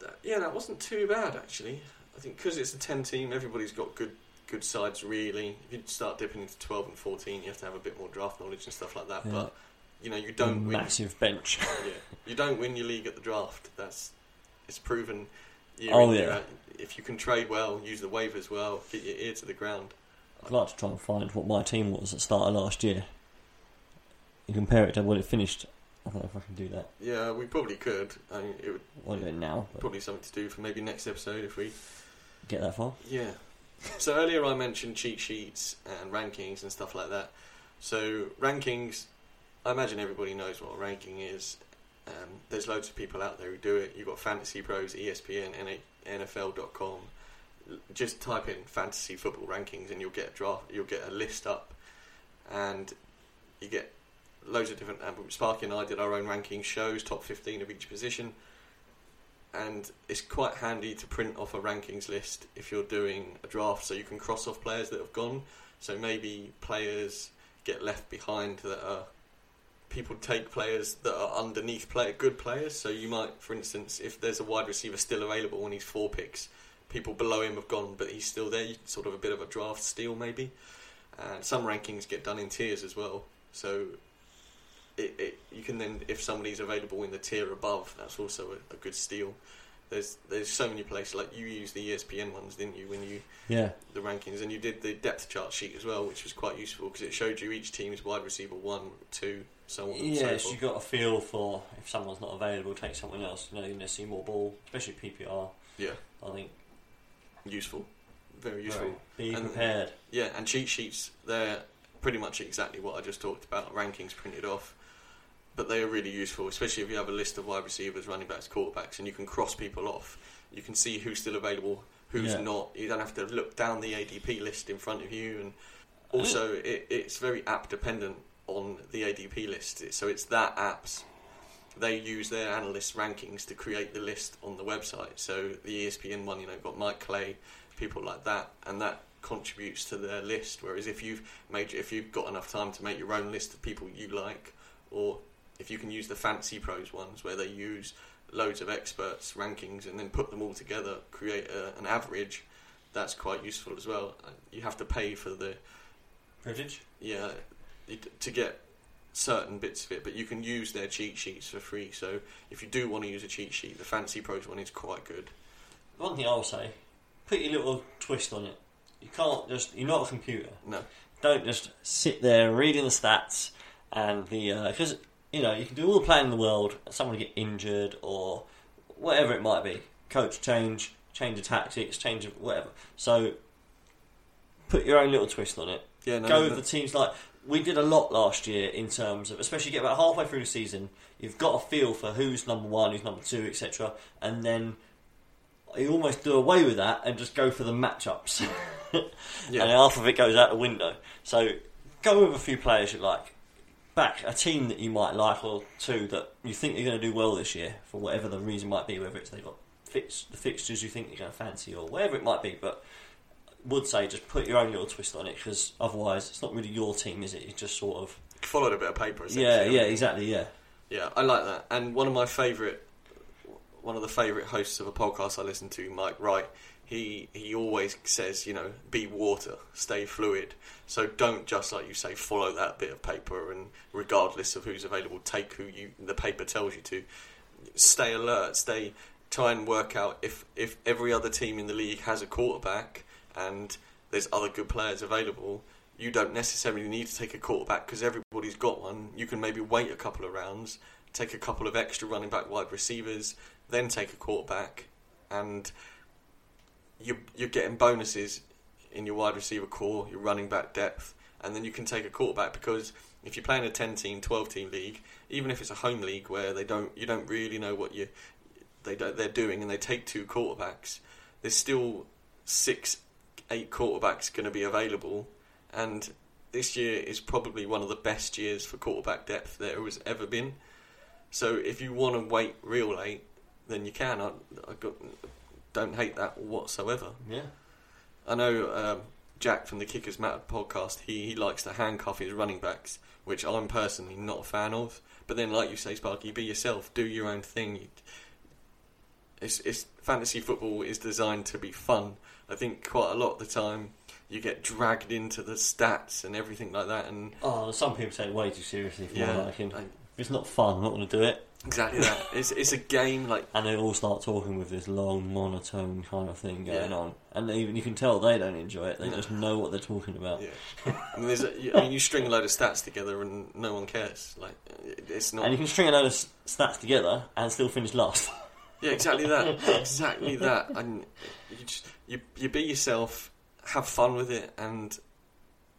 that, yeah, that wasn't too bad actually. I think because it's a ten team, everybody's got good good sides really. If you start dipping into twelve and fourteen, you have to have a bit more draft knowledge and stuff like that. Yeah. But you know, you don't a massive win. bench. yeah, you don't win your league at the draft. That's it's proven. oh yeah. If you can trade well, use the waivers well, get your ear to the ground. I'd like to try and find what my team was at the start of last year. and compare it to what it finished. I don't know if I can do that. Yeah, we probably could. I mean, it would. Well, do it now. Probably something to do for maybe next episode if we get that far. Yeah. so earlier I mentioned cheat sheets and rankings and stuff like that. So rankings, I imagine everybody knows what a ranking is. Um, there's loads of people out there who do it. You've got Fantasy Pros, ESPN, NFL.com. Just type in fantasy football rankings and you'll get a draft. You'll get a list up, and you get loads of different. Um, Sparky and I did our own ranking shows, top 15 of each position, and it's quite handy to print off a rankings list if you're doing a draft, so you can cross off players that have gone. So maybe players get left behind that are people take players that are underneath play, good players. So you might, for instance, if there's a wide receiver still available and he's four picks, people below him have gone, but he's still there. Sort of a bit of a draft steal, maybe. And some rankings get done in tiers as well. So it, it, you can then, if somebody's available in the tier above, that's also a, a, good steal. There's there's so many places like you used the ESPN ones, didn't you? When you yeah the rankings and you did the depth chart sheet as well, which was quite useful because it showed you each team's wide receiver one, two, so on. Yes, so you got a feel for if someone's not available, take someone else. You know, you're going to see more ball, especially PPR. Yeah, I think useful, very useful. Be and, prepared. Yeah, and cheat sheets they're pretty much exactly what I just talked about. Rankings printed off but they are really useful, especially if you have a list of wide receivers, running backs, quarterbacks, and you can cross people off. You can see who's still available, who's yeah. not. You don't have to look down the ADP list in front of you, and oh. also it, it's very app dependent on the ADP list. So it's that apps they use their analyst rankings to create the list on the website. So the ESPN one, you know, got Mike Clay, people like that, and that contributes to their list. Whereas if you've made, if you've got enough time to make your own list of people you like, or if you can use the Fantasy Pros ones where they use loads of experts rankings and then put them all together, create a, an average, that's quite useful as well. Uh, you have to pay for the privilege. Yeah, to get certain bits of it, but you can use their cheat sheets for free. So if you do want to use a cheat sheet, the Fantasy Pros one is quite good. One thing I'll say, put your little twist on it. You can't just. You're not a computer. No. Don't just sit there reading the stats and the because uh, you know, you can do all the planning in the world, someone get injured or whatever it might be. Coach change, change of tactics, change of whatever. So put your own little twist on it. Yeah, no, Go no, with the teams like we did a lot last year in terms of, especially get about halfway through the season, you've got a feel for who's number one, who's number two, etc. And then you almost do away with that and just go for the matchups. yeah. And half of it goes out the window. So go with a few players you like back a team that you might like or two that you think you're going to do well this year for whatever the reason might be, whether it's they've got fix, the fixtures you think you're going to fancy or whatever it might be. But would say just put your own little twist on it because otherwise it's not really your team, is it? It's just sort of followed a bit of paper. Yeah, yeah, exactly, yeah. Yeah, I like that. And one of my favourite, one of the favourite hosts of a podcast I listen to, Mike Wright, he he always says, you know, be water, stay fluid. So don't just like you say, follow that bit of paper, and regardless of who's available, take who you the paper tells you to. Stay alert. Stay. Try and work out if if every other team in the league has a quarterback and there's other good players available. You don't necessarily need to take a quarterback because everybody's got one. You can maybe wait a couple of rounds, take a couple of extra running back wide receivers, then take a quarterback, and you're, you're getting bonuses in your wide receiver core, your running back depth, and then you can take a quarterback because if you're playing a 10 team, 12 team league, even if it's a home league where they don't, you don't really know what you, they they're doing and they take two quarterbacks, there's still six, eight quarterbacks going to be available, and this year is probably one of the best years for quarterback depth there has ever been. So if you want to wait real late, then you can. I, I got, don't hate that whatsoever. Yeah. I know um, Jack from the Kickers Matter podcast. He he likes to handcuff his running backs, which I'm personally not a fan of. But then, like you say, Sparky, be yourself, do your own thing. You, it's, it's fantasy football is designed to be fun. I think quite a lot of the time you get dragged into the stats and everything like that. And Oh, some people take it way too seriously for Yeah. I- If it's not fun, I'm not going to do it. exactly that. It's it's a game like And they all start talking with this long, monotone kind of thing going Yeah. on. And even you can tell they don't enjoy it. They just know what they're talking about. yeah. I mean, there's a, you- I mean, you string a load of stats together and no one cares. Like it's not. And you can string a load of stats together and still finish last. Yeah, exactly that. exactly that. And you just you you be yourself, have fun with it, and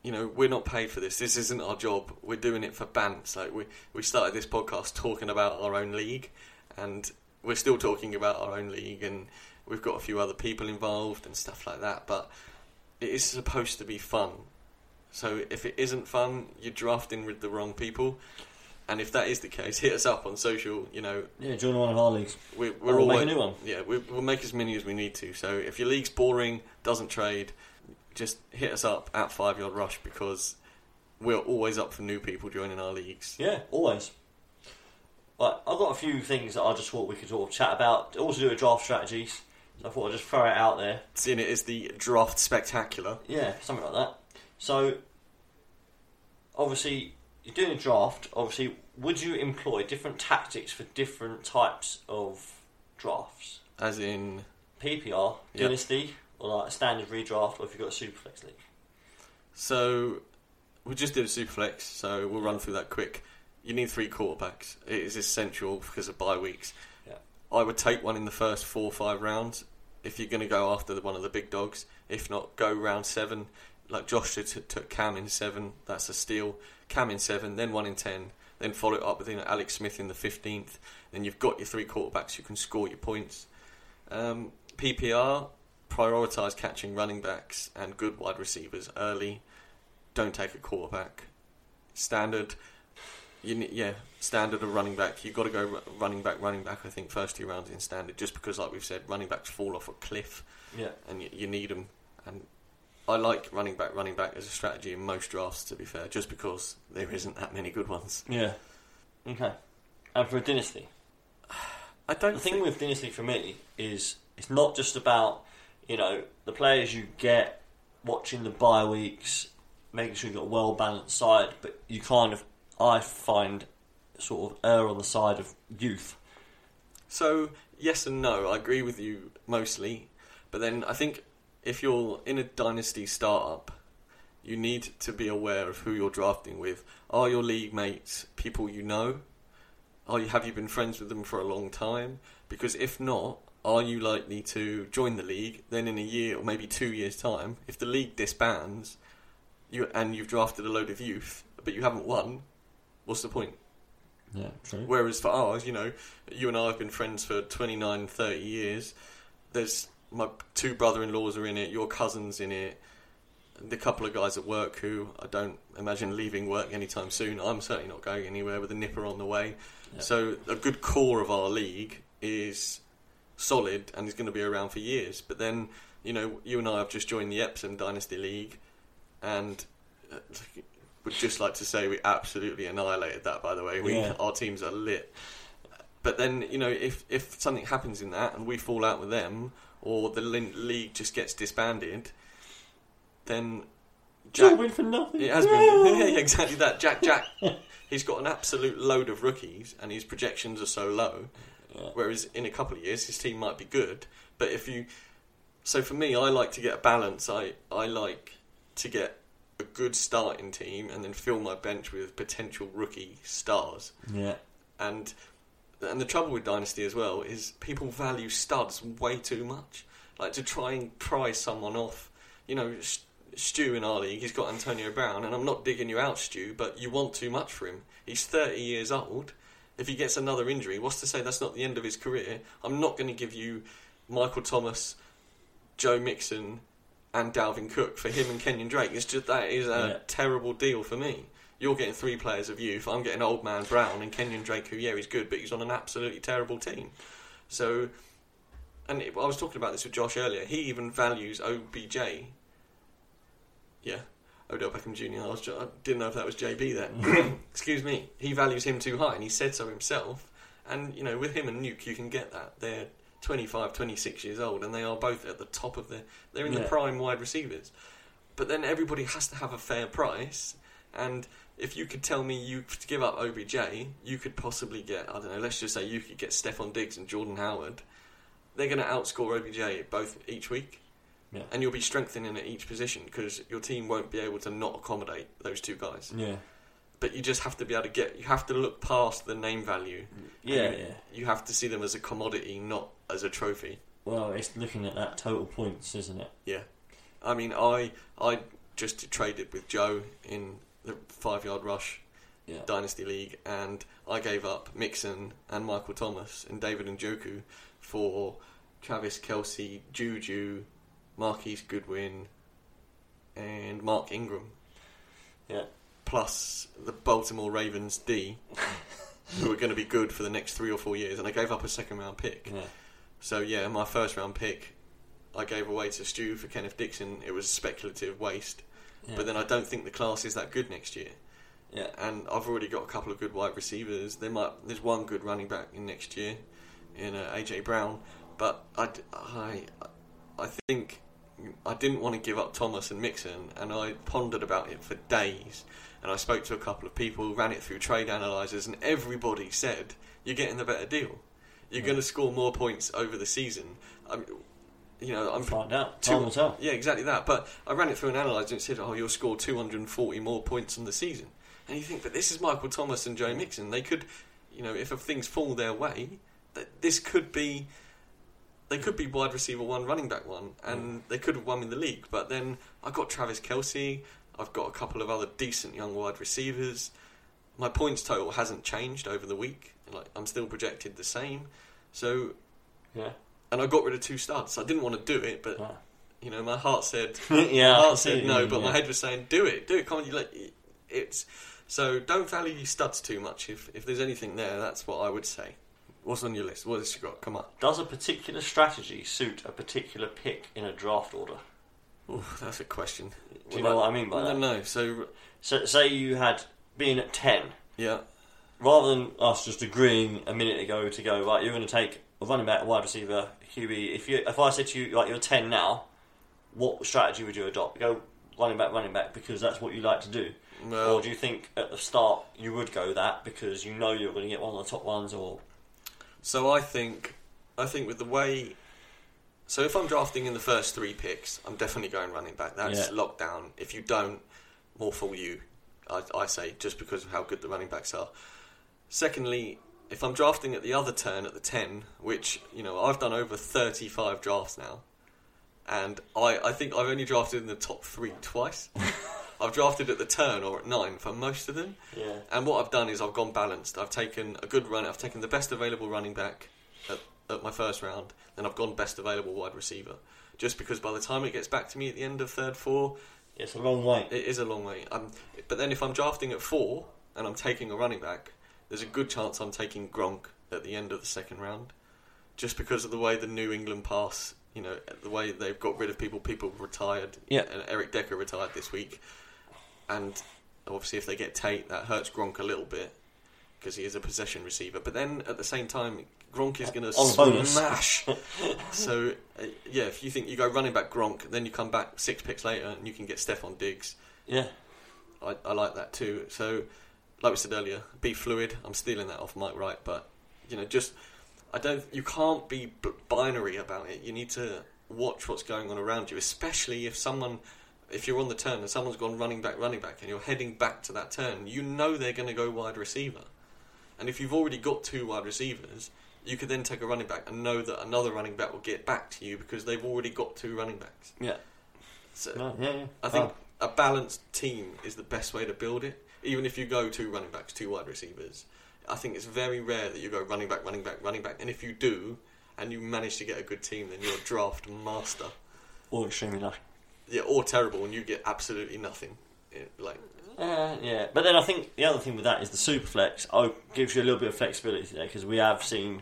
you know we're not paid for this. This isn't our job. We're doing it for bants. Like we we started this podcast talking about our own league, and we're still talking about our own league, and we've got a few other people involved and stuff like that. But it is supposed to be fun. So if it isn't fun, you're drafting with the wrong people. And if that is the case, hit us up on social. You know, Yeah, join one of our leagues. we're, we're Or all make a new one. Yeah, we, we'll make as many as we need to. So if your league's boring, doesn't trade, just hit us up at Five Yard Rush because we're always up for new people joining our leagues. Yeah, always. Right, I've got a few things that I just thought we could sort of chat about. Also do a draft strategies. So I thought I'd just throw it out there. Seeing it as the draft spectacular. Yeah, something like that. So, obviously, you're doing a draft. Obviously, would you employ different tactics for different types of drafts? As in, PPR, Yep. Dynasty, or like a standard redraft, or if you've got a Superflex league? so we just did a Superflex, so we'll run through that quick. You need three quarterbacks. It is essential because of bye weeks. Yeah. I would take one in the first four or five rounds if you're going to go after the, one of the big dogs. If not, go round seven. Like Josh took Cam in seven, that's a steal. Cam in seven, then one in ten, then follow it up with you know, Alex Smith in the fifteenth. Then you've got your three quarterbacks who can score your points. Um, PPR prioritise catching running backs and good wide receivers early. Don't take a quarterback. Standard, you yeah, standard of running back. You've got to go running back, running back. I think first two rounds in standard, just because, like we've said, running backs fall off a cliff, Yeah. and you, you need them. And I like running back, running back as a strategy in most drafts. To be fair, just because there isn't that many good ones. Yeah. Okay. And for a Dynasty? I don't The thing think with Dynasty for me is it's not just about, you know, the players you get, watching the bye weeks, making sure you've got a well balanced side, but you kind of, I find, sort of err on the side of youth. So yes and no. I agree with you mostly, but then I think if you're in a dynasty startup, you need to be aware of who you're drafting with. Are your league mates people you know? Are you have you been friends with them for a long time? Because if not, are you likely to join the league? Then in a year or maybe two years' time, if the league disbands, you and you've drafted a load of youth, but you haven't won, what's the point? Yeah, true. Whereas for ours, you know, you and I have been friends for 29, 30 years. There's my two brother-in-laws are in it, your cousins in it, the couple of guys at work who I don't imagine leaving work anytime soon. I'm certainly not going anywhere with a nipper on the way. So a good core of our league is solid and is going to be around for years. But then, you know, you and I have just joined the Epsom Dynasty League, and uh, would just like to say we absolutely annihilated that. By the way, we Yeah. our teams are lit. But then, you know, if if something happens in that and we fall out with them, or the league just gets disbanded, then It's all Jack, been for nothing. it has been yeah, exactly that. Jack Jack, he's got an absolute load of rookies, and his projections are so low. Whereas in a couple of years, his team might be good. But if you, so for me, I like to get a balance. I I like to get a good starting team and then fill my bench with potential rookie stars. Yeah. And and the trouble with Dynasty as well is people value studs way too much. Like to try and prize someone off. You know, S- Stu in our league, he's got Antonio Brown, and I'm not digging you out, Stu, but you want too much for him. He's 30 years old, If he gets another injury, what's to say that's not the end of his career? I'm not going to give you Michael Thomas, Joe Mixon, and Dalvin Cook for him and Kenyan Drake. It's just that is a Yeah. terrible deal for me. You're getting three players of youth. I'm getting old man Brown and Kenyan Drake, who yeah he's good, but he's on an absolutely terrible team. So, and it, I was talking about this with Josh earlier. He even values OBJ. Yeah, Odell Beckham Jr. I, was, I didn't know if that was JB there. Excuse me. He values him too high, and he said so himself. And you know, with him and Nuke, you can get that. They're 25, 26 years old, and they are both at the top of their. They're in the prime wide receivers. But then everybody has to have a fair price, and if you could tell me you could give up OBJ, you could possibly get I don't know. Let's just say you could get Stefon Diggs and Jordan Howard. They're going to outscore OBJ both each week, Yeah. and you'll be strengthening at each position because your team won't be able to not accommodate those two guys. Yeah. But you just have to be able to get. You have to look past the name value. Yeah, you, yeah. You have to see them as a commodity, not as a trophy. Well, it's looking at that total points, isn't it? Yeah, I mean, I I just traded with Joe in the five yard rush Yeah. dynasty league, and I gave up Mixon and Michael Thomas and David Njoku for Travis Kelce, Juju, Marquise Goodwin, and Mark Ingram, Yeah. plus the Baltimore Ravens D, who are going to be good for the next three or four years, and I gave up a second round pick. Yeah. So yeah, my first round pick, I gave away to Stu for Kenneth Dixon. It was speculative waste, Yeah. but then I don't think the class is that good next year. Yeah. And I've already got a couple of good wide receivers. There might there's one good running back in next year, in uh, AJ Brown. But I, I, I think I didn't want to give up Thomas and Mixon, and I pondered about it for days. And I spoke to a couple of people, ran it through trade analyzers, and everybody said you're getting the better deal. You're going to score more points over the season. I'm, you know, I'm Find out. two- Time will tell. Yeah, exactly that. But I ran it through an analyzer and it said, "Oh, you'll score 240 more points in the season." And you think, but this is Michael Thomas and Joe Mixon. They could, you know, if things fall their way, th- this could be. They could be wide receiver one, running back one, and they could have won in the league. But then I've got Travis Kelce. I've got a couple of other decent young wide receivers. My points total hasn't changed over the week. Like I'm still projected the same. So Yeah. And I got rid of two studs. I didn't want to do it, but Ah. you know, my heart said, Yeah, my heart said no, but my head was saying, do it, do it. Come on, you like it's. So don't value your studs too much. If if there's anything there, that's what I would say. What's on your list? What else you got? Come on. Does a particular strategy suit a particular pick in a draft order? Ooh, that's a question. Do you know what I mean by no, that? No, so So, say you had been at ten, yeah, rather than us just agreeing a minute ago to go right, you're going to take a running back, a wide receiver, QB. If you, if I said to you, like you're ten now, what strategy would you adopt? Go running back, running back, because that's what you like to do. Well- or do you think at the start you would go that because you know you're going to get one of the top ones? Or So I think, I think with the way, so if I'm drafting in the first three picks, I'm definitely going running back. That's Yeah. locked down. If you don't, more for you. I, I say just because of how good the running backs are. Secondly, if I'm drafting at the other turn at the ten, which you know I've done over 35 drafts now, and I, I think I've only drafted in the top three twice. I've drafted at the turn or at nine for most of them. Yeah. And what I've done is I've gone balanced. I've taken a good run. I've taken the best available running back at, at my first round. Then I've gone best available wide receiver. Just because by the time it gets back to me at the end of third four, it's a long way. it is a long way. Um, but then if I'm drafting at four and I'm taking a running back, there's a good chance I'm taking Gronk at the end of the second round, just because of the way the New England pass. You know, the way they've got rid of people. People retired. Yeah. And Eric Decker retired this week, and obviously if they get Tate, that hurts Gronk a little bit because he is a possession receiver. But then at the same time, Gronk is going to smash. so uh, yeah, if you think you go running back Gronk, then you come back six picks later and you can get Stefon Diggs. Yeah. I, I like that too. So, like we said earlier, be fluid. I'm stealing that off Mike Wright, but you know, just I don't. You can't be b- binary about it. You need to watch what's going on around you, especially if someone, if you're on the turn and someone's gone running back, running back, and you're heading back to that turn. You know they're going to go wide receiver, and if you've already got two wide receivers. You could then take a running back and know that another running back will get back to you because they've already got two running backs. Yeah. So No, yeah, yeah. I think Oh. a balanced team is the best way to build it. Even if you go two running backs, two wide receivers, I think it's very rare that you go running back, running back, running back, and if you do, and you manage to get a good team, then you're a draft master. Or extremely lucky. Yeah, or terrible, and you get absolutely nothing. Yeah, like Uh, yeah, but then I think the other thing with that is the super flex oh, gives you a little bit of flexibility there because we have seen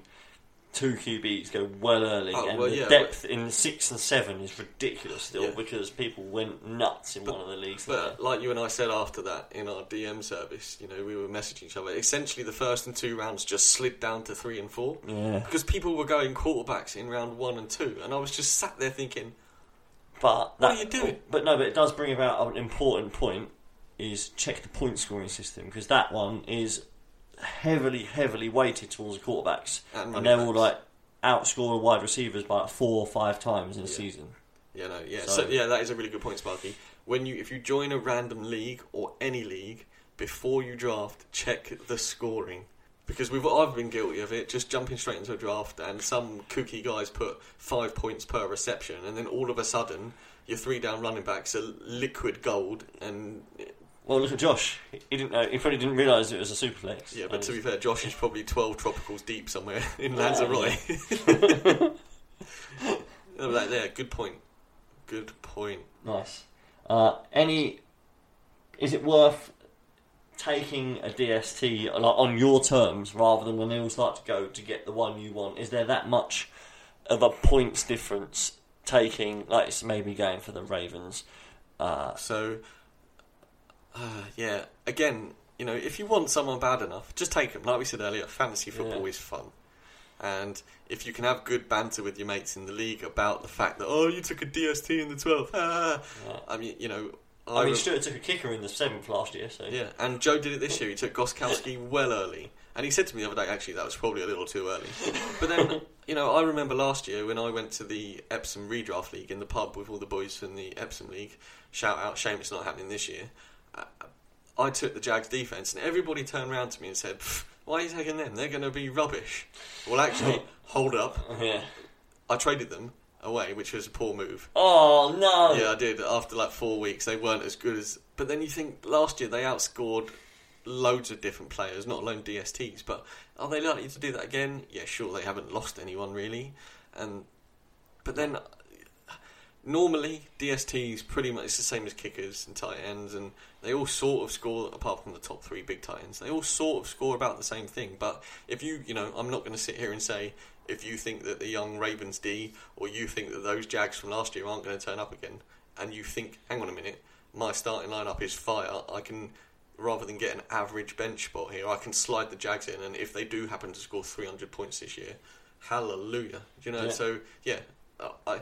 two QBs go well early, Oh, and well, the yeah, depth in six and seven is ridiculous still Yeah. because people went nuts in one of the leagues. But like you and I said after that in our DM service, you know, we were messaging each other. Essentially, the first and two rounds just slid down to three and four Yeah. because people were going quarterbacks in round one and two, and I was just sat there thinking, But What that- are you doing? But no, but it does bring about an important point: is check the point scoring system because that one is heavily, heavily weighted towards the quarterbacks, And and, they're all like outscoring wide receivers by like four or five times in a season. you know, yeah, So- so, yeah, that is a really good point, Sparky. When you if you join a random league or any league before you draft, check the scoring. Because we've I've been guilty of it, just jumping straight into a draft, and some kooky guys put five points per reception, and then all of a sudden your three down running backs are liquid gold, and Well, look at Josh. He didn't know. He probably didn't realise it was a superflex. yeah. But to be fair, Josh is probably twelve tropicals deep somewhere in Lanzarote. No, but there, good point. Good point. Nice. Uh, any? Is it worth taking a DST like on your terms rather than when they all start to go to get the one you want? Is there that much of a points difference taking like it's maybe going for the Ravens? Uh, So, uh, yeah, again, you know, if you want someone bad enough, just take them. Like we said earlier, fantasy football Yeah. is fun. And if you can have good banter with your mates in the league about the fact that, oh, you took a DST in the 12th, ah. I mean, you know. I mean, Stuart took a kicker in the seventh last year, so yeah, and Joe did it this year. He took Gostkowski well early. And he said to me the other day, actually, that was probably a little too early. But then, you know, I remember last year when I went to the Epsom Redraft League in the pub with all the boys from the Epsom League. Shout out, shame it's not happening this year. I took the Jags defence, and everybody turned around to me and said, Why are you taking them? They're going to be rubbish. Well, actually, hold up. yeah. I traded them away, which was a poor move. Oh no! Yeah, I did. After like four weeks, they weren't as good as. But then you think last year they outscored loads of different players, not alone DSTs. But are they likely to do that again? Yeah, sure. They haven't lost anyone really, and but then normally DSTs pretty much it's the same as kickers and tight ends, and they all sort of score apart from the top three big tight ends. They all sort of score about the same thing. But if you, you know, I'm not going to sit here and say if you think that the young Ravens D or you think that those Jags from last year aren't going to turn up again, and you think, hang on a minute, my starting lineup is fire. I can. Rather than get an average bench spot here, I can slide the Jags in, and if they do happen to score 300 points this year, hallelujah. Do you know? Yeah. So yeah, I-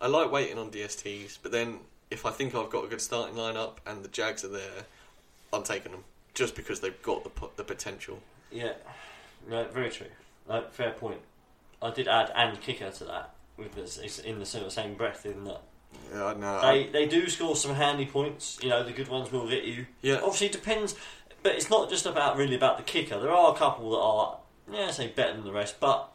I I like waiting on DSTs, but then if I think I've got a good starting lineup and the Jags are there, I'm taking them just because they've got the the potential. Yeah, no, very true. No, fair point. I did add and kicker to that with this, in the sort of same breath. In that Yeah, I know. they they do score some handy points. You know, the good ones will get you. Yeah. Obviously, it depends, but it's not just about really about the kicker. There are a couple that are, yeah, say better than the rest, but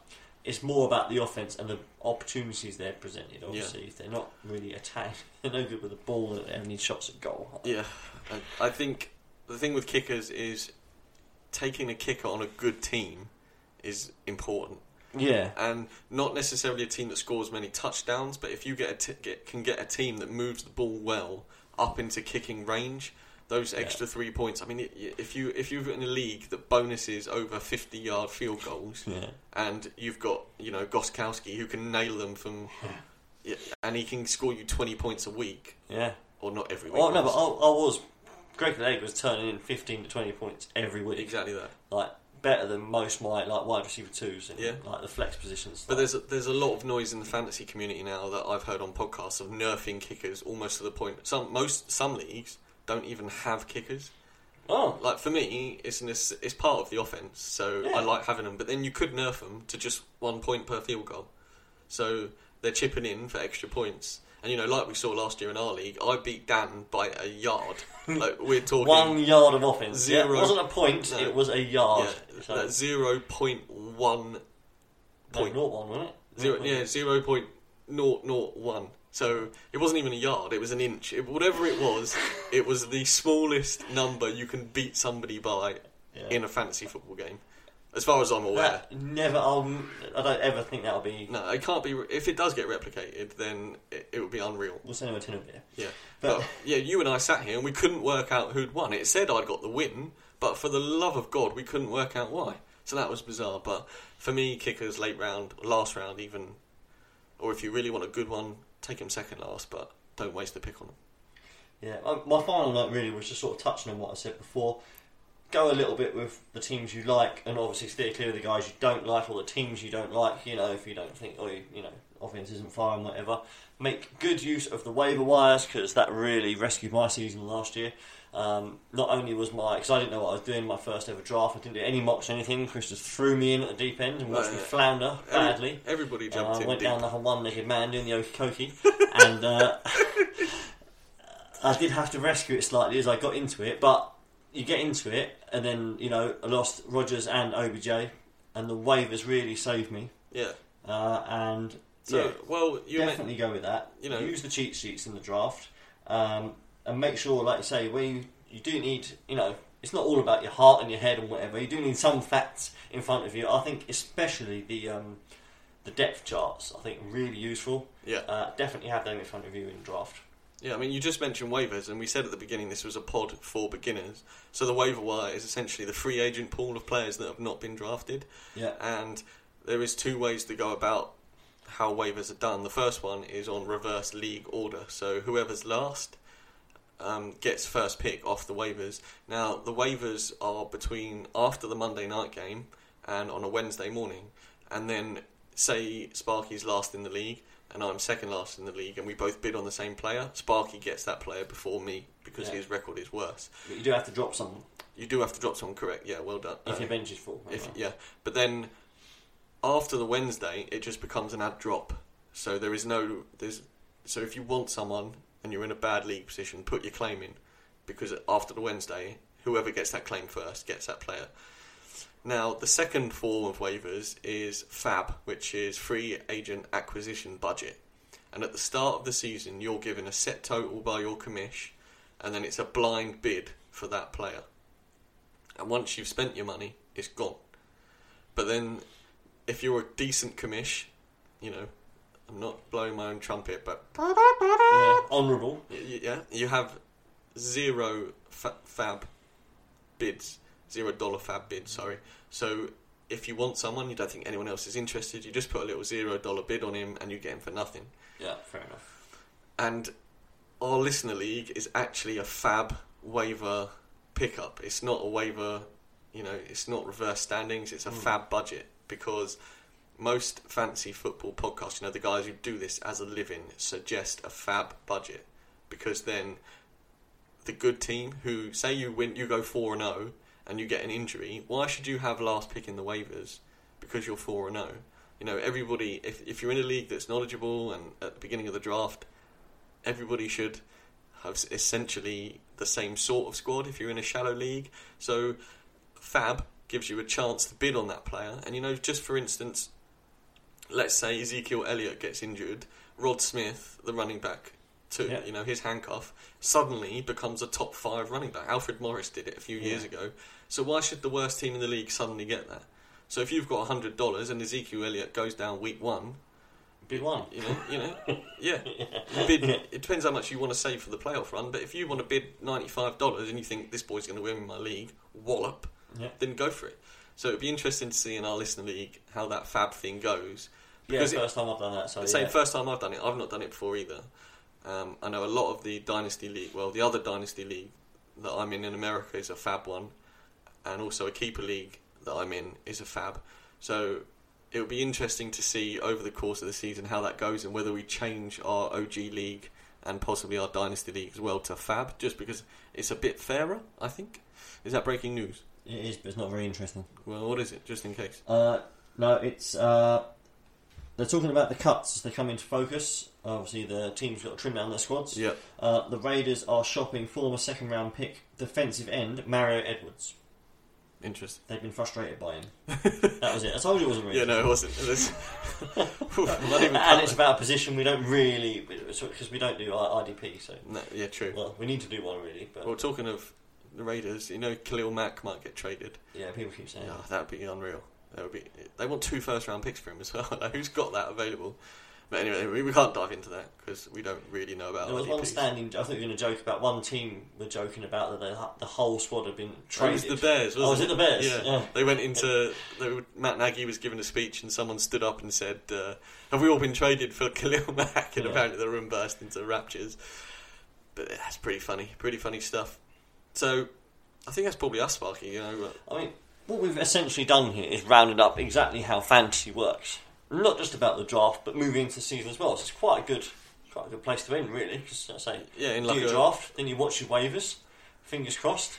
it's more about the offense and the opportunities they're presented. Obviously, if they're not really attacking, they're no good with the ball they have any shots at goal. Yeah, I, I think the thing with kickers is taking a kicker on a good team is important. Yeah. and not necessarily a team that scores many touchdowns, but if you get, a t- get can get a team that moves the ball well up into kicking range, those extra three points. I mean, if you if you're in a league that bonuses over fifty yard field goals, Yeah. and you've got you know Gostkowski who can nail them from, yeah, and he can score you twenty points a week, Yeah. or not every week. Oh no, but I. I was. Greg Leg was turning in fifteen to twenty points every week. exactly that. Like better than most my like wide receiver twos and Yeah. like the flex positions. But there's a, there's a lot of noise in the fantasy community now that I've heard on podcasts of nerfing kickers almost to the point. Some most some leagues don't even have kickers. oh Like for me, it's an, it's, part of the offense, so Yeah. I like having them. But then you could nerf them to just one point per field goal, so they're chipping in for extra points. And you know, like we saw last year in our league, I beat Dan by a yard. like we're talking one yard of offense. Zero- Yeah, it wasn't a point. No. It was a yard. yeah, so, zero point one no, point. not one, wasn't it? Zero, yeah, zero point naught naught one. So it wasn't even a yard; it was an inch. It, whatever it was, it was the smallest number you can beat somebody by Yeah. in a fantasy football game. as far as I'm aware. That never. I'll, I don't ever think that'll be. No, it can't be. re- If it does get replicated, then it, it would be unreal. We'll send him a tin of beer. Yeah, But- but, yeah, you and I sat here and we couldn't work out who'd won. It said I'd got the win, but for the love of God, we couldn't work out why. So that was bizarre. But for me, kickers late round, last round, even, or if you really want a good one, take him second last, but don't waste the pick on them. Yeah, um, my final note really was just sort of touching on what I said before. Go a little bit with the teams you like, and obviously steer clear of the guys you don't like or the teams you don't like. You know, if you don't think, oh, you, you know, offense isn't firing, whatever. Make good use of the waiver wires because that really rescued my season last year. Um, not only was my because I didn't know what I was doing my first ever draft, I didn't do any mocks or anything. Chris just threw me in at the deep end and watched me Right. flounder Every- badly. everybody Uh, jumped I in went deep. down like a one-legged man doing the okie and uh, I did have to rescue it slightly as I got into it, but you get into it, and then you know I lost Rodgers and OBJ, and the waivers really saved me. Yeah. Uh, and So, yeah, well, you meant- definitely go with that. you know- use the cheat sheets in the draft, um, and make sure, like you say, where you, you do need, you know, it's not all about your heart and your head and whatever. You do need some facts in front of you. I think, especially the um, the depth charts. I think really useful. Yeah. uh, definitely have them in front of you in draft. Yeah, I mean, you just mentioned waivers, and we said at the beginning this was a pod for beginners. So the waiver wire is essentially the free agent pool of players that have not been drafted. Yeah. And there is two ways to go about how waivers are done. The first one is on reverse league order. So whoever's last um, gets first pick off the waivers. Now the waivers are between after the Monday night game and on a Wednesday morning, and then say Sparky's last in the league and I'm second last in the league, and we both bid on the same player. Sparky gets that player before me because Yeah. his record is worse. But you do have to drop someone You do have to drop someone correct. Yeah, well done. if Uh, your bench is full. if yeah, but then after the Wednesday, it just becomes an ad drop. So there is no there's so if you want someone and you're in a bad league position, put your claim in because after the Wednesday, whoever gets that claim first gets that player. Now, the second form of waivers is FAB, which is free agent acquisition budget. And at the start of the season, you're given a set total by your commish, and then it's a blind bid for that player. And once you've spent your money, it's gone. But then, if you're a decent commish, you know, I'm not blowing my own trumpet, but Yeah, honourable. Y- Yeah, you have zero fa- fab bids, zero dollar fab bids. Sorry. So if you want someone, you don't think anyone else is interested, you just put a little zero dollar bid on him, and you get him for nothing. Yeah, fair enough. And our listener league is actually a fab waiver pickup. It's not a waiver, you know, it's not reverse standings. It's a hmm. fab budget because most fancy football podcasts, you know, the guys who do this as a living suggest a fab budget because then the good team who say you win, you go four and zero, and you get an injury. Why should you have last pick in the waivers? Because you're four and zero. You know, everybody. If if you're in a league that's knowledgeable and at the beginning of the draft, everybody should have essentially the same sort of squad. If you're in a shallow league, so Fab gives you a chance to bid on that player. And you know, just for instance, let's say Ezekiel Elliott gets injured, Rod Smith, the running back, too, Yeah. you know, his handcuff suddenly becomes a top five running back. Alfred Morris did it a few years ago. So why should the worst team in the league suddenly get that? So if you've got hundred dollars and Ezekiel Elliott goes down week one, Bid one. you know, you know, yeah. Bid. It depends how much you want to save for the playoff run. But if you want to bid ninety five dollars and you think this boy's going to win my league, wallop, Yeah. then go for it. So it'd be interesting to see in our listener league how that fab thing goes. Yeah, Because it- first time I've done that. So the same yeah. first time I've done it. I've not done it before either. Um, I know a lot of the dynasty league. Well, the other dynasty league that I'm in in America is a fab one, and also a keeper league that I'm in is a fab. So it will be interesting to see over the course of the season how that goes and whether we change our OG league and possibly our dynasty league as well to fab, just because it's a bit fairer. I think. Is that breaking news? It is, but it's not very interesting. Well, what is it? Just in case. Uh, no, it's uh, they're talking about the cuts as they come into focus. Obviously, the teams got to trim down their squads. Yeah. Uh, the Raiders are shopping former second round pick defensive end Mario Edwards. Interesting. They've been frustrated by him. that was it. I told you it wasn't really. Yeah, no, it wasn't. It was- not even and it's about a position we don't really because we don't do IDP. So No, yeah, true. well, we need to do one really. But Well, talking of the Raiders. You know, Khalil Mack might get traded. Yeah, people keep saying. Oh, that'd be unreal. That would be. They want two first round picks for him as well. Like, who's got that available? But anyway, we, we can't dive into that because we don't really know about. There was one standing. I think you were going to joke about one team. Were joking about that the, the whole squad had been Oh, it traded. was the Bears. Oh, was it the Bears? Yeah. Yeah. They went into. They were, Matt Nagy was giving a speech, and someone stood up and said, uh, "Have we all been traded for Khalil Mack?" And Yeah. apparently the room burst into raptures. But that's pretty funny. Pretty funny stuff. So, I think that's probably us, sparking, You know, but I mean, what we've essentially done here is rounded up exactly how fantasy works. Not just about the draft, but moving into the season as well. So it's quite a good, quite a good place to end, really. Because I say, Yeah, in do like your draft, then you watch your waivers, fingers crossed,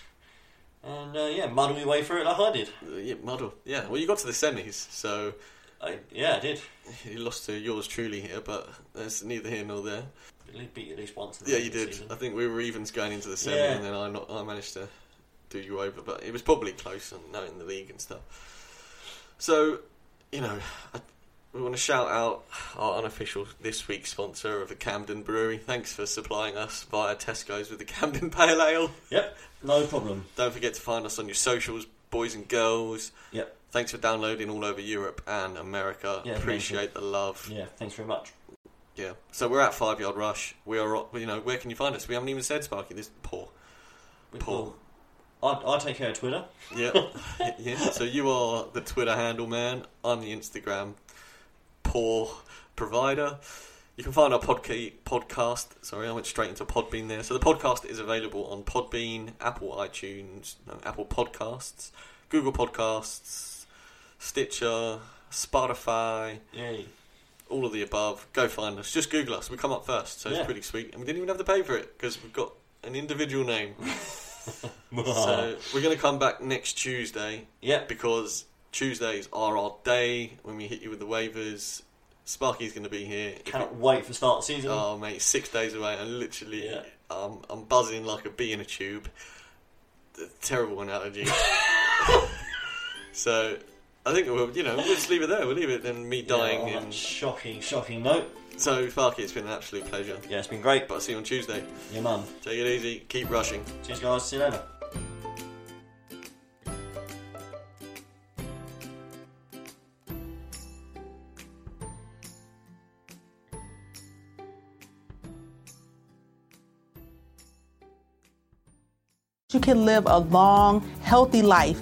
and uh, yeah, muddle your way through it like I did. uh, yeah, muddle. Yeah. Well, you got to the semis, so I, yeah, I did. you lost to yours truly here, but that's neither here nor there. At least beat at least once. Yeah, you did. season. I think we were evens going into the semi, Yeah. and then I not, I managed to do you over, but it was probably close and knowing the league and stuff. So, you know, I, we want to shout out our unofficial this week's sponsor of the Camden Brewery. Thanks for supplying us via Tesco's with the Camden Pale Ale. Yep, no problem. Don't forget to find us on your socials, boys and girls. Yep. Thanks for downloading all over Europe and America. Yeah, Appreciate the love. Yeah, thanks very much. Yeah. So we're at Five Yard Rush. We are, you know, where can you find us? We haven't even said Sparky. This poor. We- Paul. I, I take care of Twitter. Yeah. yeah. So you are the Twitter handle man. I'm the Instagram poor provider. You can find our podca- podcast. Sorry, I went straight into Podbean there. So the podcast is available on Podbean, Apple iTunes, no, Apple Podcasts, Google Podcasts, Stitcher, Spotify, Yay. all of the above. Go find us. Just Google us. We come up first, so Yeah. it's pretty sweet. And we didn't even have to pay for it because we've got an individual name. so we're going to come back next Tuesday. Yeah. Because Tuesdays are our day when we hit you with the waivers. Sparky's going to be here. It- wait for start season. oh mate, six days away, and literally, Yeah. um, I'm buzzing like a bee in a tube. Terrible analogy. so. I think we'll, you know, we'll just leave it there. We'll leave it in me dying. Yeah, on in... shocking, shocking note. So, Sparky, it's been an absolute pleasure. Yeah, it's been great. But I'll see you on Tuesday. Your mum. Take it easy. Keep rushing. Cheers, guys. See you later. You can live a long, healthy life